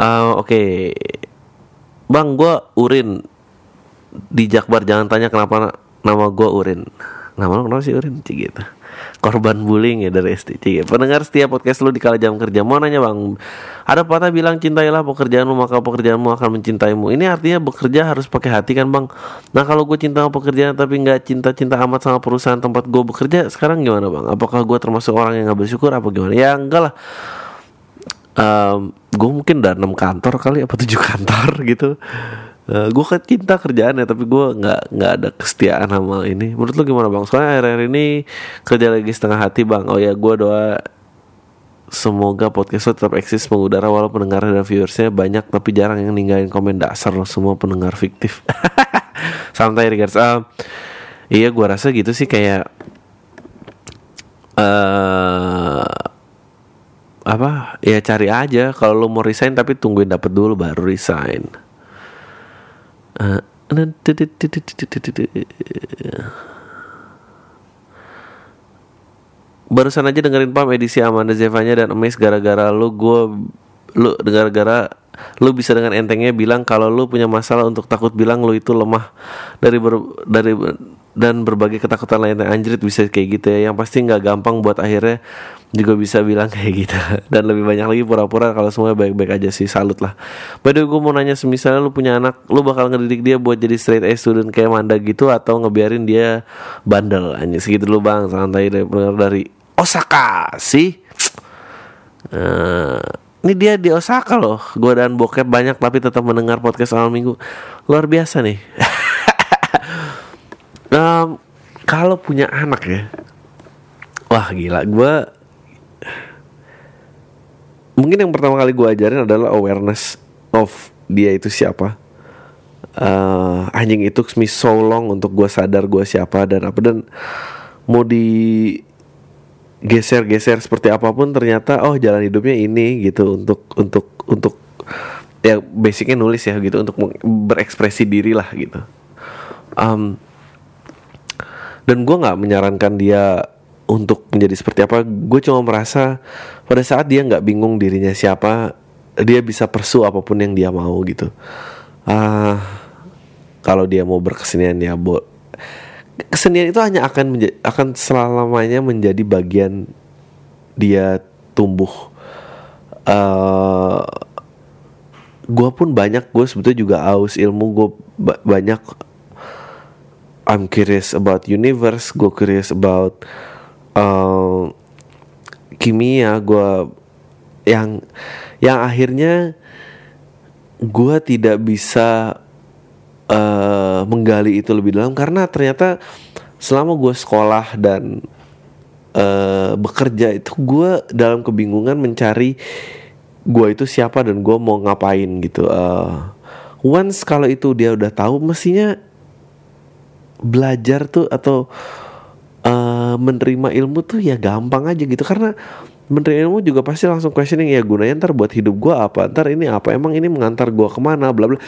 uh, oke okay. bang gue urin di Jakbar jangan tanya kenapa nama gue urin nama lo kenapa sih urin cik gitu korban bullying ya dari STC. Pendengar setiap podcast lu di kala jam kerja mau nanya bang, ada patah bilang cintailah pekerjaanmu maka pekerjaanmu akan mencintaimu. Ini artinya bekerja harus pakai hati kan bang. Nah kalau gue cinta sama pekerjaan tapi nggak cinta-cinta amat sama perusahaan tempat gue bekerja, sekarang gimana bang? Apakah gue termasuk orang yang nggak bersyukur apa gimana? Ya enggak lah. Um, gue mungkin udah enam kantor kali apa tujuh kantor gitu Uh, eh, gue kan cinta kerjaan ya tapi gue nggak nggak ada kesetiaan sama ini. Menurut lo gimana bang? Soalnya akhir-akhir ini kerja lagi setengah hati bang. Oh ya gue doa semoga podcast lo tetap eksis mengudara walau pendengar dan viewersnya banyak tapi jarang yang ninggalin komen dasar lo semua pendengar fiktif. Santai regards uh, iya gue rasa gitu sih kayak uh, apa? Ya cari aja. Kalau lo mau resign tapi tungguin dapet dulu baru resign Uh, Barusan aja dengerin Pam edisi Amanda Zevanya dan Emes gara-gara lu gue lu gara-gara lu bisa dengan entengnya bilang kalau lu punya masalah untuk takut bilang lu itu lemah. Dari ber, dari dan berbagai ketakutan lainnya. Anjrit bisa kayak gitu ya. Yang pasti nggak gampang buat akhirnya juga bisa bilang kayak gitu. Dan lebih banyak lagi pura-pura kalau semuanya baik-baik aja sih. Salut lah. By the way gue mau nanya misalnya lu punya anak lu bakal ngedidik dia buat jadi straight A student kayak Manda gitu atau ngebiarin dia bandel? Aja segitu dulu bang. Santai dari dari Osaka. Sih? Uh, ini dia di Osaka loh. Gue dan bokep banyak tapi tetap mendengar podcast awal minggu. Luar biasa nih um, kalau punya anak ya wah gila gue mungkin yang pertama kali gue ajarin adalah awareness of dia itu siapa. Uh, anjing itu me so long untuk gue sadar gue siapa dan apa dan mau di geser-geser seperti apa pun ternyata oh jalan hidupnya ini gitu untuk untuk untuk ya basicnya nulis ya gitu untuk berekspresi diri lah gitu. Um, dan gue nggak menyarankan dia untuk menjadi seperti apa. Gue cuma merasa pada saat dia nggak bingung dirinya siapa dia bisa persu apa pun yang dia mau gitu. Ah uh, kalau dia mau berkesenian ya bo kesenian itu hanya akan akan selamanya menjadi bagian dia tumbuh. Uh, gue pun banyak gue sebetulnya juga aus ilmu gue ba banyak I'm curious about universe, gue curious about uh, kimia, gue yang yang akhirnya gue tidak bisa uh, menggali itu lebih dalam karena ternyata selama gue sekolah dan uh, bekerja itu gue dalam kebingungan mencari gue itu siapa dan gue mau ngapain gitu. Uh, once kalau itu dia udah tahu, mestinya belajar tuh atau uh, menerima ilmu tuh ya gampang aja gitu. Karena menerima ilmu juga pasti langsung questioning ya gunanya ntar buat hidup gue apa? Ntar ini apa? Emang ini mengantar gue ke mana? Bla bla.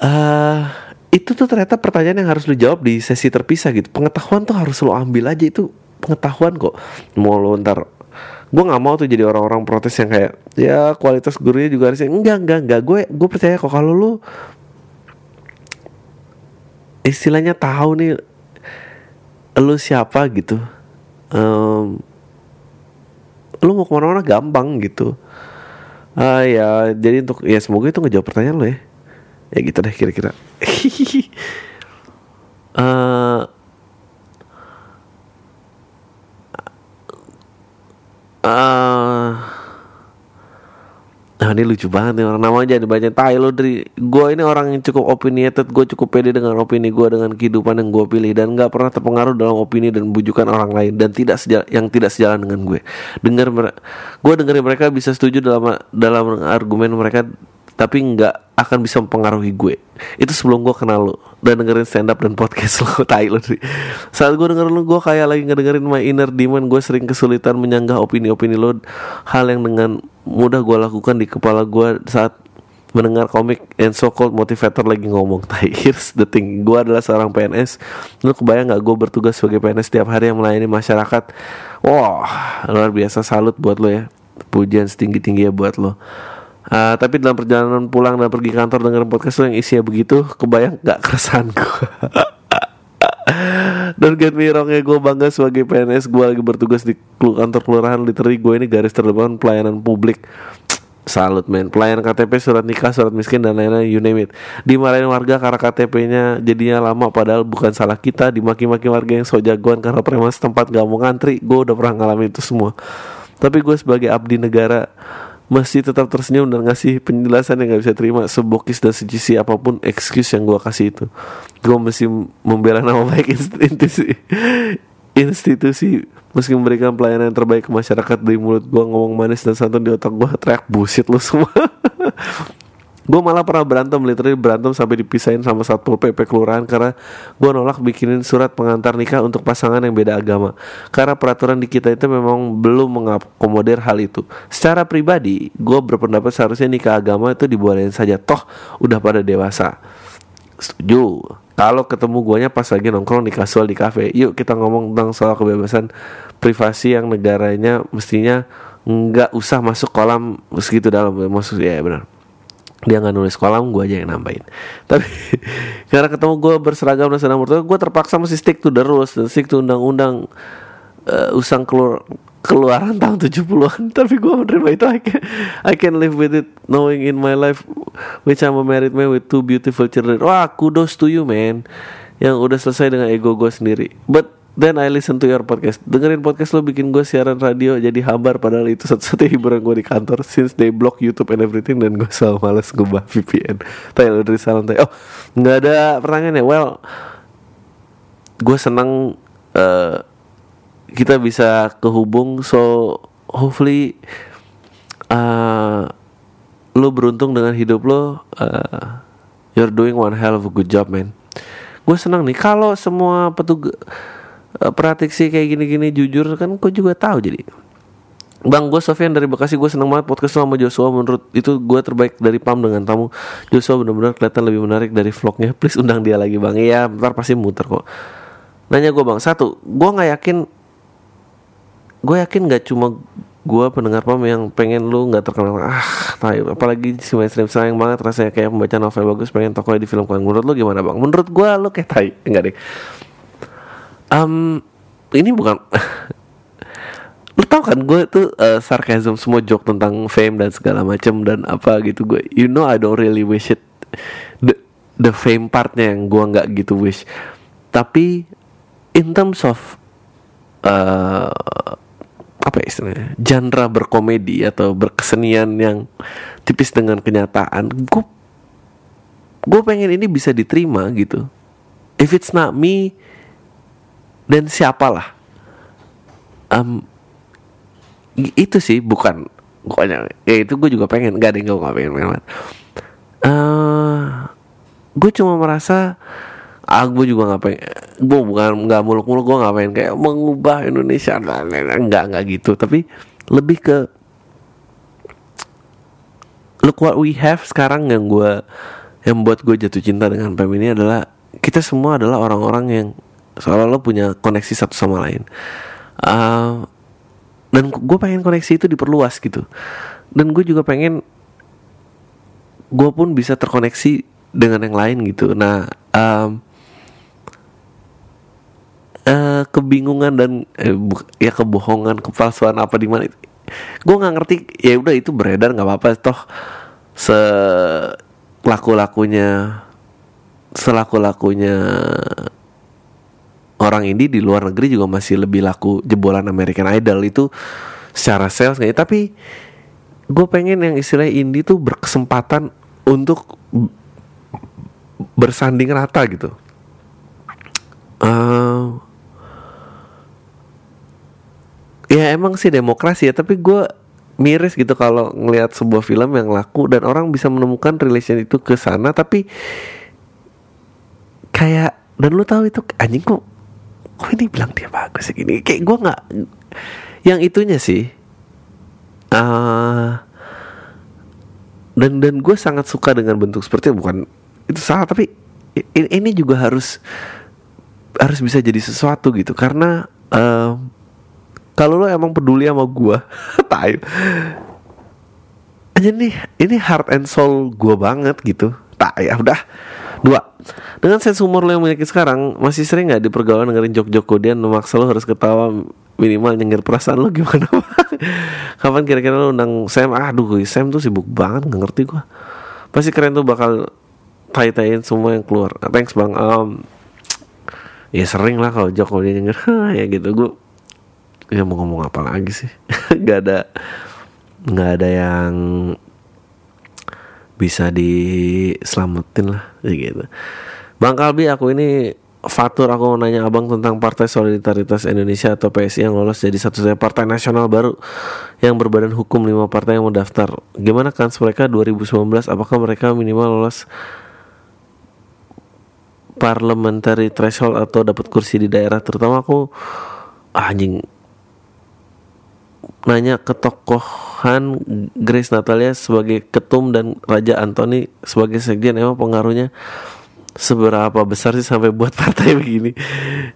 Uh, itu tuh ternyata pertanyaan yang harus lu jawab di sesi terpisah gitu. Pengetahuan tuh harus lo ambil aja itu pengetahuan kok. Mau lo ntar gue nggak mau tuh jadi orang-orang protes yang kayak ya kualitas gurunya juga harusnya enggak enggak enggak. Gue gue percaya kok kalau lu istilahnya tahu nih lu siapa? gitu. Um, lu mau ke mana-mana? Gampang gitu. Ah uh, ya jadi untuk ya semoga itu ngejawab pertanyaan lo ya. Ya gitu deh kira-kira. Uh, uh, Nah ini lucu banget nih orang. Namanya jadi banyak. Tai lo dari gue ini orang yang cukup opinionated. Gue cukup pede dengan opini gue dengan kehidupan yang gue pilih. Dan nggak pernah terpengaruh dalam opini dan bujukan orang lain. Dan tidak sejala, yang tidak sejalan dengan gue. Dengar gue dengerin mereka bisa setuju dalam dalam argumen mereka tapi nggak akan bisa mempengaruhi gue. Itu sebelum gue kenal lo dan dengerin stand up dan podcast lo tai lo saat gue dengerin lo gue kayak lagi ngedengerin my inner demon. Gue sering kesulitan menyanggah opini-opini lo hal yang dengan mudah gue lakukan di kepala gue saat mendengar komik and so called motivator lagi ngomong. Tai here's the thing. Gue adalah seorang PNS lu kebayang nggak gue bertugas sebagai PNS setiap hari yang melayani masyarakat? Wah luar biasa. Salut buat lo ya. Pujian setinggi tinggi ya buat lo Uh, tapi dalam perjalanan pulang dan pergi kantor dengan podcast lo yang isinya begitu, kebayang gak keresahan gue. Dan get me wrong ya gue bangga sebagai PNS Gue lagi bertugas di kantor kelurahan Literally gue ini garis terdepan pelayanan publik. Salut men. Pelayanan KTP, surat nikah, surat miskin dan lain-lain You name it. Dimarahin warga karena KTP-nya jadinya lama Padahal bukan salah kita. Dimaki-maki warga yang so jagoan Karena preman setempat gak mau ngantri. Gue udah pernah ngalamin itu semua. Tapi gue sebagai abdi negara masih tetap tersenyum dan ngasih penjelasan yang gak bisa terima sebokis dan secisi apa pun excuse yang gue kasih itu. Gue mesti membela nama baik institusi institusi. Meski memberikan pelayanan yang terbaik ke masyarakat dari mulut gue ngomong manis dan santun di otak gue teriak busit lo semua gue malah pernah berantem literally berantem sampai dipisahin sama satpol pp kelurahan karena gue nolak bikinin surat pengantar nikah untuk pasangan yang beda agama. Karena peraturan di kita itu memang belum mengakomodir hal itu. Secara pribadi gue berpendapat seharusnya nikah agama itu dibolehin saja. Toh udah pada dewasa. Setuju. Kalau ketemu guanya pas lagi nongkrong di kasual di kafe. Yuk kita ngomong tentang soal kebebasan privasi yang negaranya mestinya nggak usah masuk kolam segitu dalam. Maksud ya benar dia nggak nulis kolam gue aja yang nambahin. Tapi karena ketemu gue berseragam dan sedang gue terpaksa mesti stick to the rules stick to undang-undang uh, usang keluar keluaran tahun 70-an tapi gue menerima itu I can, I can live with it knowing in my life which I'm a married man with two beautiful children. Wah kudos to you man yang udah selesai dengan ego gue sendiri. But then I listen to your podcast. Dengerin podcast lo bikin gue siaran radio jadi hambar padahal itu satu-satunya hiburan gue di kantor. Since they block YouTube and everything dan gue selalu males ngubah VPN tanya dari salam tanya oh nggak ada pertanyaan ya? Well gue senang uh, kita bisa kehubung. So hopefully uh, lo beruntung dengan hidup lo. Uh, you're doing one hell of a good job man. Gue senang nih. Kalau semua petugas prediksi kayak gini-gini jujur kan gue juga tahu jadi. Bang, gue Sofian dari Bekasi, gue seneng banget podcast sama Joshua. Menurut itu gue terbaik dari PAM dengan tamu. Joshua benar-benar kelihatan lebih menarik dari vlognya. Please undang dia lagi bang. Iya, ntar pasti muter kok. Nanya gue bang, satu Gue gak yakin Gue yakin gak cuma gue pendengar PAM yang pengen lu gak terkenal. Ah, tai, apalagi si mainstream sayang banget Rasanya. Kayak pembaca novel bagus Pengen tokohnya di film kan Menurut lu gimana bang? Menurut gue lu kayak tai. Enggak deh um, ini bukan lu tau kan gue tuh uh, sarcasm semua joke tentang fame dan segala macam dan apa gitu. Gue you know I don't really wish it the the fame partnya yang gue nggak gitu wish. Tapi in terms of uh, apa ya istilahnya genre berkomedi atau berkesenian yang tipis dengan kenyataan gue gue pengen ini bisa diterima gitu. If it's not me dan siapalah? Um, itu sih bukan pokoknya. Ya itu gue juga pengen. Gak ada yang gue gak pengen banget. Uh, gue cuma merasa ah juga gak pengen gue bukan nggak muluk-muluk gue gak pengen kayak mengubah Indonesia. Nggak nggak gitu. Tapi lebih ke look what we have sekarang yang gue yang buat gue jatuh cinta dengan PEM ini adalah kita semua adalah orang-orang yang soalnya lo punya koneksi satu sama lain. Uh, dan gue pengen koneksi itu diperluas gitu. Dan gue juga pengen gue pun bisa terkoneksi dengan yang lain gitu. Nah um, uh, kebingungan dan eh, ya kebohongan kepalsuan apa di mana gue nggak ngerti. Ya udah itu beredar nggak apa-apa. Toh se laku lakunya selaku lakunya orang ini di luar negeri juga masih lebih laku jebolan American Idol itu secara sales kayak tapi gue pengen yang istilah indie tuh berkesempatan untuk bersanding rata gitu. Uh, ya emang sih demokrasi ya tapi gue miris gitu kalau ngelihat sebuah film yang laku dan orang bisa menemukan relation itu ke sana tapi kayak dan lu tahu itu anjing kok oh ini bilang dia bagus gini kayak gue nggak yang itunya sih uh, dan dan gue sangat suka dengan bentuk seperti itu. Bukan itu salah tapi ini, ini juga harus harus bisa jadi sesuatu gitu. Karena uh, kalau lo emang peduli sama gue tahu aja nih ini heart and soul gue banget gitu. Tak ya udah Dua, dengan sense humor lo yang memiliki sekarang, masih sering nggak di pergaulan dengerin jok-jok kodian memaksa lo harus ketawa minimal nyengir perasaan lo gimana? Kapan kira-kira lo undang Sam? Aduh, Sam tuh sibuk banget, nggak ngerti gua. Pasti keren tuh bakal tai-taiin semua yang keluar. Thanks bang. Um, ya sering lah kalau jok kodian nyengir, ya gitu. Gue ya mau ngomong apa lagi sih? gak ada nggak ada yang bisa diselamatin lah gitu. Bang Kalbi aku ini Fatur aku mau nanya abang tentang Partai Solidaritas Indonesia atau PSI yang lolos jadi satu-satunya partai nasional baru yang berbadan hukum lima partai yang mendaftar. Gimana kan mereka 2019? Apakah mereka minimal lolos parliamentary threshold atau dapat kursi di daerah? Terutama aku ah, anjing nanya ke tokohan Grace Natalia sebagai ketum dan Raja Anthony sebagai sekjen emang pengaruhnya seberapa besar sih sampai buat partai begini?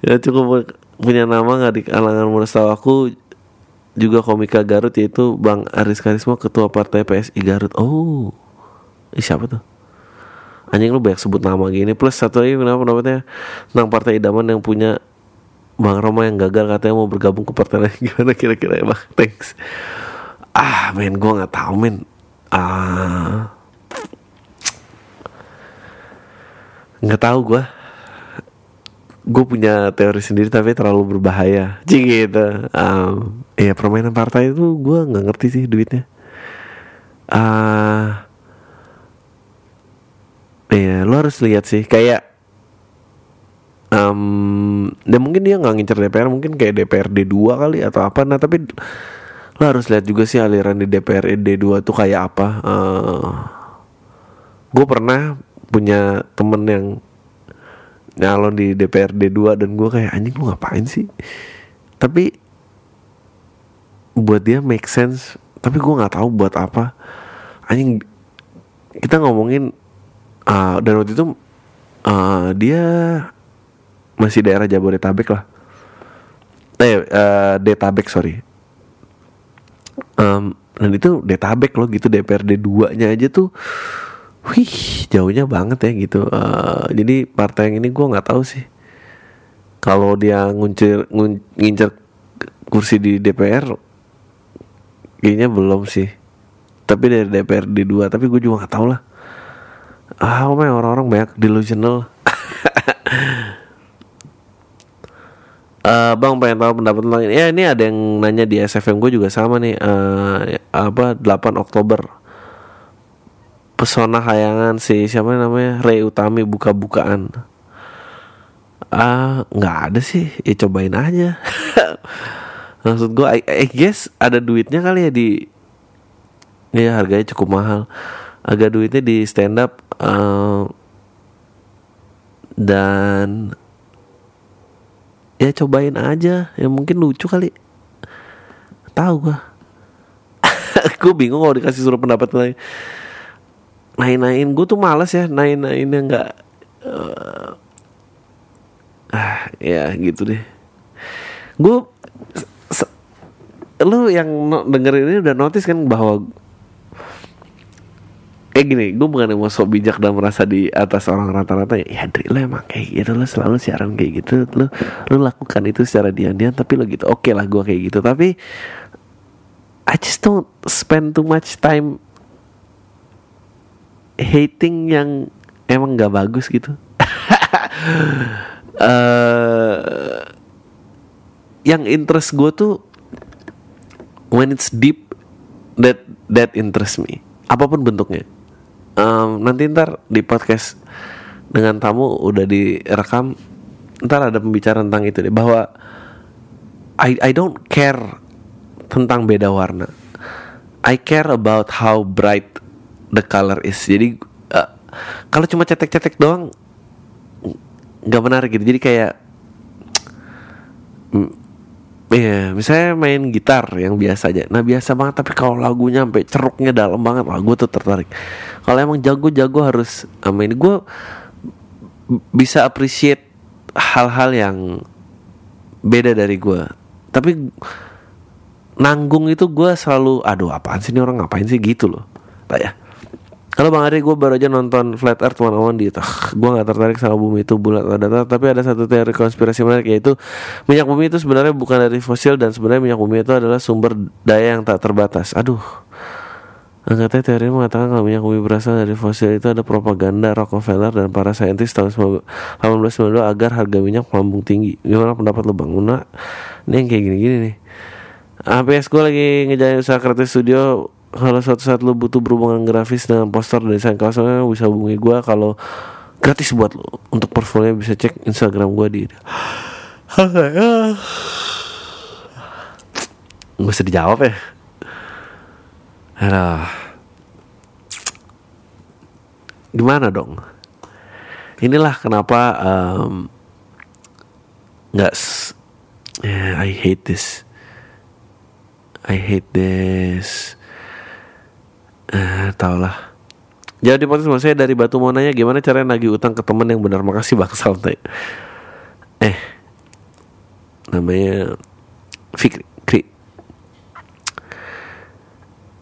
Ya cukup punya nama nggak di kalangan muda? Aku juga komika Garut yaitu Bang Aris Karisma ketua partai PSI Garut. Oh Ih, siapa tuh? Anjing lu banyak sebut nama gini. Plus satu lagi kenapa pendapatnya tentang partai idaman yang punya Bang Roma yang gagal katanya mau bergabung ke partai lain. Gimana kira-kira ya bang? Thanks ah men gue nggak tahu men. Ah. Nggak tahu gue gue punya teori sendiri tapi terlalu berbahaya. Cik gitu. Um, ya permainan partai itu gue nggak ngerti sih duitnya. Ah. Uh, ya lo harus lihat sih kayak um, dan mungkin dia nggak ngincer DPR mungkin kayak DPRD 2 kali atau apa. Nah tapi lo harus lihat juga sih aliran di DPRD 2 tuh kayak apa. Uh, eh, gue pernah punya temen yang nyalon di DPRD 2 dan gue kayak anjing lu ngapain sih? Tapi buat dia make sense. Tapi gue nggak tahu buat apa. Anjing kita ngomongin uh, dan waktu itu uh, dia masih daerah Jabodetabek lah. Eh uh, Detabek sorry um, dan itu Detabek loh gitu DPRD 2 nya aja tuh wih jauhnya banget ya gitu. Uh, jadi partai yang ini gue nggak tahu sih. Kalau dia nguncir ngincer kursi di DPR kayaknya belum sih. Tapi dari DPR di dua tapi gue juga nggak tahu lah. Ah orang-orang banyak delusional uh, bang pengen tahu pendapat tentang ini ya ini ada yang nanya di SFM gue juga sama nih. Uh, apa 8 Oktober. Pesona hayangan si siapa namanya? Ray Utami buka-bukaan. Ah nggak ada sih. Ya cobain aja. Maksud gue I, I guess ada duitnya kali ya di ya harganya cukup mahal. Agak duitnya di stand up uh, dan ya cobain aja. Ya mungkin lucu kali. Tahu gue gue bingung kalau dikasih suruh pendapat lagi nain-nain. Gue tuh males ya nain-nainnya nggak uh, ah ya gitu deh. Gue lu yang dengerin ini udah notice kan bahwa eh gini gue bukan mau bijak dan merasa di atas orang rata-rata ya, ya Dri lo emang kayak gitu lo selalu siaran kayak gitu lo lo lakukan itu secara diam-diam tapi lo gitu oke okay lah gue kayak gitu. Tapi I just don't spend too much time hating yang emang nggak bagus gitu. Uh, yang interest gue tuh when it's deep that that interest me apa pun bentuknya um, nanti ntar di podcast dengan tamu udah direkam ntar ada pembicaraan tentang itu deh bahwa I I don't care tentang beda warna. I care about how bright the color is. Jadi uh, kalau cuma cetek-cetek doang nggak menarik gitu. Jadi kayak mm, Iya, yeah, misalnya main gitar yang biasa aja. Nah biasa banget, tapi kalau lagunya sampai ceruknya dalam banget, lah gue tuh tertarik. Kalau emang jago-jago harus sama ini, gue bisa appreciate hal-hal yang beda dari gue. Tapi nanggung itu gue selalu, aduh apaan sih ini orang ngapain sih gitu loh. Tak ya. Kalau Bang Ari gue baru aja nonton Flat Earth One on di Gue gak tertarik sama bumi itu bulat atau datar Tapi ada satu teori konspirasi menarik yaitu Minyak bumi itu sebenarnya bukan dari fosil Dan sebenarnya minyak bumi itu adalah sumber daya yang tak terbatas Aduh Angkatnya teori mengatakan kalau minyak bumi berasal dari fosil itu ada propaganda Rockefeller dan para saintis tahun 1892 agar harga minyak melambung tinggi. Gimana pendapat lo bang? Una, ini yang kayak gini-gini nih. APS gue lagi ngejalan usaha kreatif studio kalau suatu saat lo butuh berhubungan grafis dengan poster desain kaosnya bisa hubungi gue kalau gratis buat lo untuk portfolio bisa cek Instagram gue di Gak usah dijawab ya? Aduh. Gimana dong? Inilah kenapa um, Gak yeah, I hate this. I hate this eh, tau lah podcast saya dari Batu mau nanya gimana cara nagih utang ke teman yang benar? Makasih bang santai eh namanya Fikri Kri.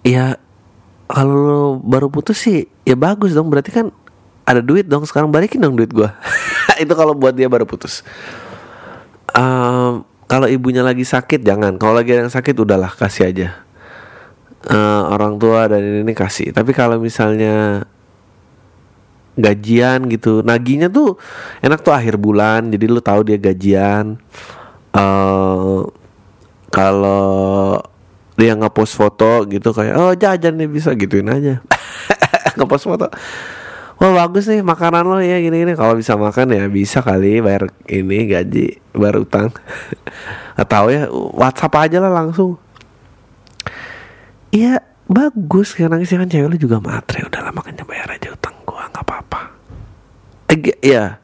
ya kalau lo baru putus sih ya bagus dong. Berarti kan ada duit dong. Sekarang balikin dong duit gua. Itu kalau buat dia baru putus. Um, kalau ibunya lagi sakit jangan. Kalau lagi yang sakit udahlah kasih aja uh, orang tua dan ini, ini kasih. Tapi kalau misalnya gajian gitu naginya tuh enak tuh akhir bulan jadi lu tahu dia gajian. Uh, kalau dia ngepost foto gitu kayak oh jajan nih bisa gituin aja. Ngepost foto. Wah bagus nih makanan lo ya gini gini. Kalau bisa makan ya bisa kali bayar ini gaji bayar utang. Atau ya WhatsApp aja lah langsung iya bagus. Karena sih kan cewek lu juga matre. Udah lah makanya bayar aja utang gua nggak apa-apa. Eh, ya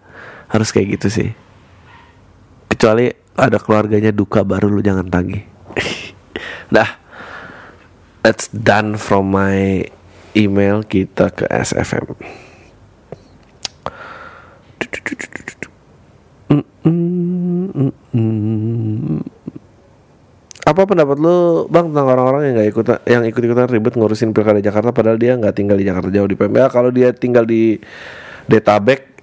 harus kayak gitu sih. Kecuali ada keluarganya duka baru lu jangan tagih. Dah. That's done from my email. Kita ke SFM apa pendapat lu bang tentang orang-orang yang nggak ikut yang ikut ikutan ribet ngurusin pilkada Jakarta padahal dia nggak tinggal di Jakarta jauh di PMBA kalau dia tinggal di Detabek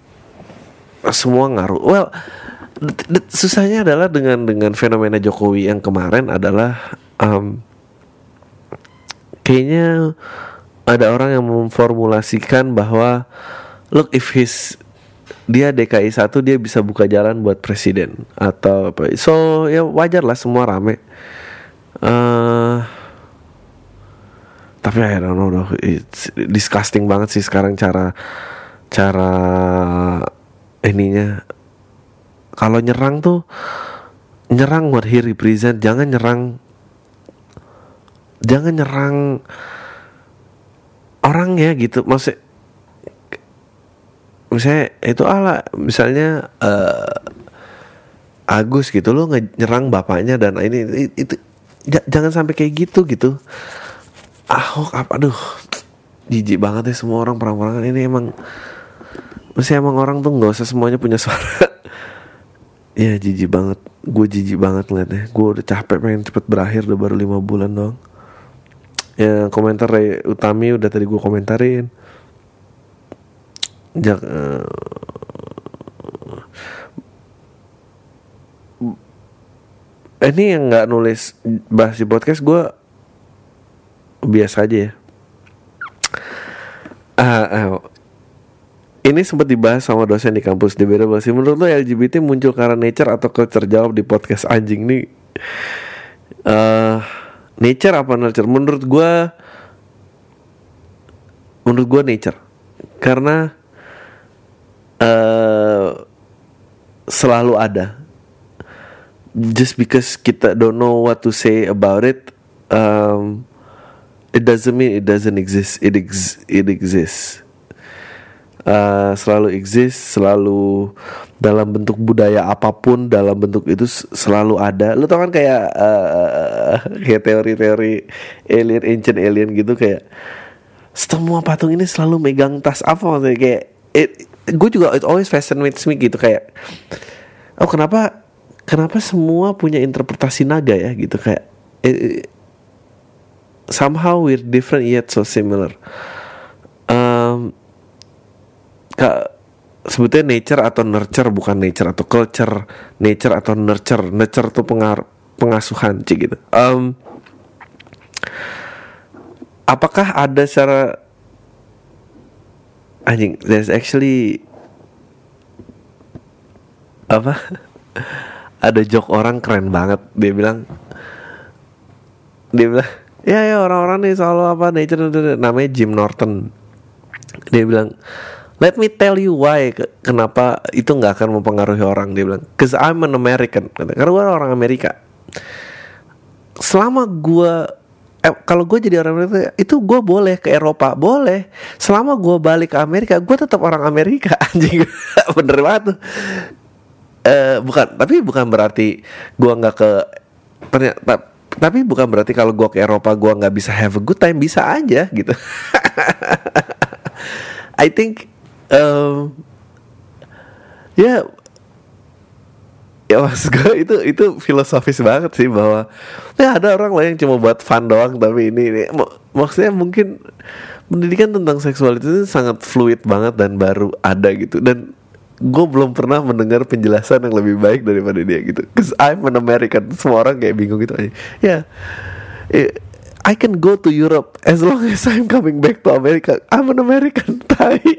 semua ngaruh. Well susahnya adalah dengan dengan fenomena Jokowi yang kemarin adalah um, kayaknya ada orang yang memformulasikan bahwa look if his dia DKI satu dia bisa buka jalan buat presiden atau apa. So ya wajar lah semua rame uh, tapi I don't know though it's disgusting banget sih sekarang cara cara ininya. Kalau nyerang tuh nyerang what he represent jangan nyerang jangan nyerang orang ya gitu. Maksud misalnya itu ala misalnya uh, Agus gitu lo nyerang bapaknya dan ini itu, itu jangan sampai kayak gitu gitu. Ahok apa aduh. Jijik banget ya semua orang perang-perangan. Ini emang mesti emang orang tuh nggak usah semuanya punya suara. Ya jijik banget. Gue jijik banget ngeliatnya gue udah capek pengen cepet berakhir udah baru lima bulan dong ya komentar Ray Utami udah tadi gue komentarin. Jak, uh, ini yang nggak nulis bahas di podcast gue biasa aja ya. Uh, uh, ini sempat dibahas sama dosen di kampus di beda bahasa. Menurut lo LGBT muncul karena nature atau culture jawab di podcast anjing nih? Uh, nature apa nurture? Menurut gue, menurut gue nature, karena uh, selalu ada just because kita don't know what to say about it um, it doesn't mean it doesn't exist. It ex it exists. Uh, selalu exist selalu dalam bentuk budaya apa pun dalam bentuk itu selalu ada. Lu tau kan kayak uh, kayak teori-teori alien ancient alien gitu kayak semua patung ini selalu megang tas apa maksudnya? Kayak it, gue juga it always fascinates me gitu kayak oh kenapa kenapa semua punya interpretasi naga ya gitu? Kayak it, somehow we're different yet so similar. Um, kak sebetulnya nature atau nurture bukan nature atau culture nature atau nurture. Nurture tuh pengar pengasuhan cik gitu. Um, apakah ada secara anjing there's actually apa ada joke orang keren banget. Dia bilang dia bilang ya ya orang-orang nih selalu apa nature namanya Jim Norton. Dia bilang let me tell you why kenapa itu nggak akan mempengaruhi orang. Dia bilang cause I'm an American. Karena gue orang Amerika. Selama gue eh, kalau gue jadi orang Amerika itu gue boleh ke Eropa. Boleh. Selama gue balik ke Amerika gue tetap orang Amerika. Anjing bener banget tuh uh, bukan tapi bukan berarti gue nggak ke ternyata tapi bukan berarti kalau gue ke Eropa gue nggak bisa have a good time bisa aja gitu. I think um, ya yeah, ya mas gue itu itu filosofis banget sih bahwa ya ada orang lah yang cuma buat fun doang tapi ini, ini maksudnya mungkin pendidikan tentang seksualitas itu sangat fluid banget dan baru ada gitu. Dan gue belum pernah mendengar penjelasan yang lebih baik daripada dia gitu. Cause I'm an American, semua orang kayak bingung gitu aja. Ya, yeah. I can go to Europe as long as I'm coming back to America. I'm an American. Tapi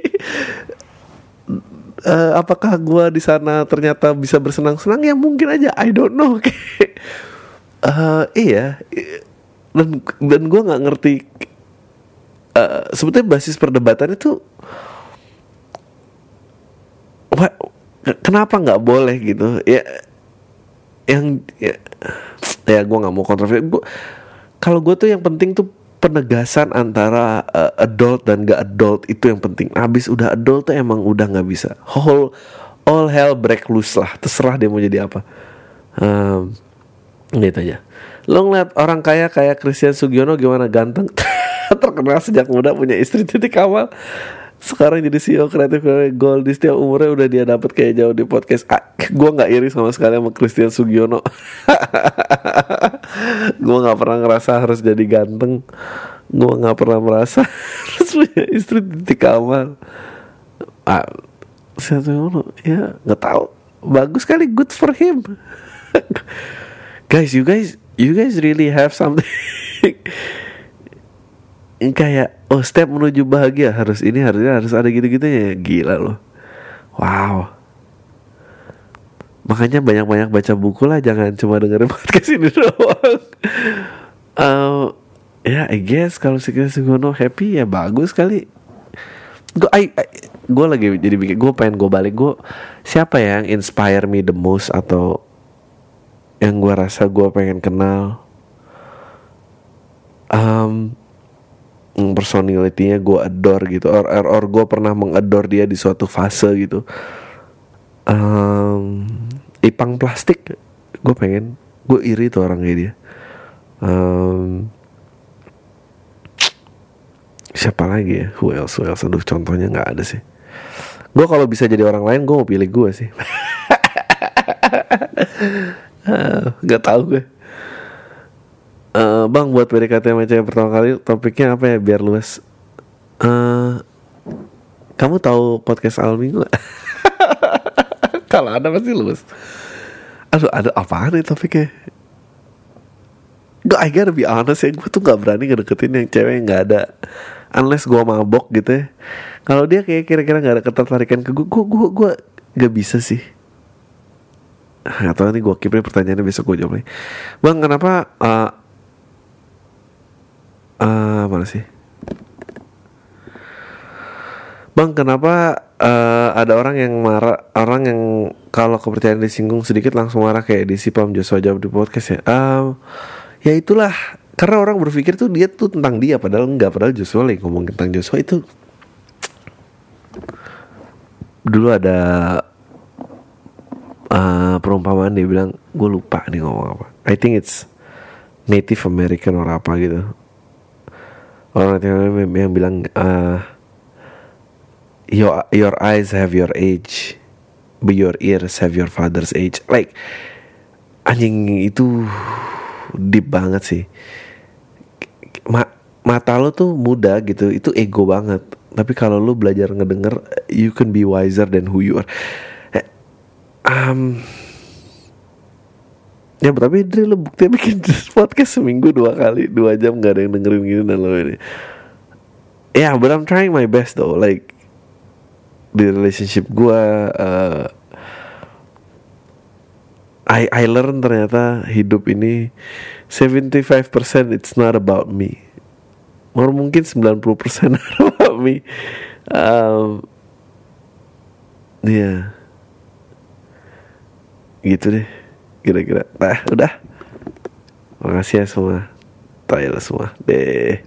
uh, apakah gue di sana ternyata bisa bersenang-senang? Ya mungkin aja. I don't know. uh, iya. Dan dan gue nggak ngerti. Uh, sebetulnya basis perdebatan itu kenapa nggak boleh gitu? Ya yang ya, ya gue nggak mau kontroversi. Kalau gue tuh yang penting tuh penegasan antara uh, adult dan gak adult itu yang penting. Abis udah adult tuh emang udah nggak bisa. Whole all hell break loose lah. Terserah dia mau jadi apa. Um, gitu aja. Lo ngeliat orang kaya kayak Christian Sugiono gimana ganteng? Terkenal sejak muda punya istri titik awal sekarang jadi CEO kreatif Gold di setiap umurnya udah dia dapat kayak jauh di podcast. Ah, gue nggak iri sama sekali sama Christian Sugiono. Gue nggak pernah ngerasa harus jadi ganteng. Gue nggak pernah merasa harus punya istri titik kamar ah, Sugiono ya nggak tahu. Bagus kali good for him. Guys you guys you guys really have something. Kayak oh step menuju bahagia. Harus ini harusnya harus ada gitu-gitu ya gila loh wow. Makanya banyak-banyak baca buku lah. Jangan cuma dengerin podcast ini doang. Uh, ya I guess kalau sekitar Sugono happy ya bagus kali. Gue I, I gue lagi jadi bikin gue pengen gue balik. Gue siapa ya yang inspire me the most atau yang gue rasa gue pengen kenal? Um, personalitinya gue adore gitu. Or or, or gue pernah mengadore dia di suatu fase gitu. Um, ipang plastik gue pengen gue iri tuh orang kayak dia. Um, siapa lagi ya? Who else who else? Aduh contohnya nggak ada sih. Gue kalau bisa jadi orang lain gue mau pilih gue sih. Nggak tahu gue Uh, bang buat PDKT sama cewek pertama kali topiknya apa ya biar luas. Uh, kamu tahu podcast awal minggu Kalau ada pasti luas. Aduh ada apa nih topiknya? Gue I gotta be honest ya Gue tuh gak berani ngedeketin yang cewek yang gak ada Unless gue mabok gitu ya Kalau dia kayak kira-kira gak ada ketertarikan ke gue Gue gue gue gak bisa sih Atau nih gue keep pertanyaannya besok gue jawab nih Bang kenapa uh, uh, mana sih Bang, kenapa uh, ada orang yang marah, orang yang kalau kepercayaan disinggung sedikit langsung marah kayak di si Pam Joshua jawab di podcast ya? Um, ya itulah, karena orang berpikir tuh dia tuh tentang dia, padahal enggak, padahal Joshua lagi ngomong tentang Joshua itu. Dulu ada uh, perumpamaan dia bilang, gue lupa nih ngomong apa. I think it's Native American or apa gitu orang yang bilang uh, your your eyes have your age but your ears have your father's age. Like anjing itu deep banget sih. Ma mata lo tuh muda gitu itu ego banget. Tapi kalau lo belajar ngedenger you can be wiser than who you are. Eh, um, Ya tapi Dri lo bukti bikin podcast seminggu dua kali Dua jam gak ada yang dengerin gini dan lo ini Ya yeah, but I'm trying my best though. Like Di relationship gue uh, I, I learn ternyata hidup ini 75% it's not about me. Or mungkin 90% about me. Um, Ya yeah. Gitu deh kira-kira. Nah udah. Makasih ya semua. Thailand semua. Deh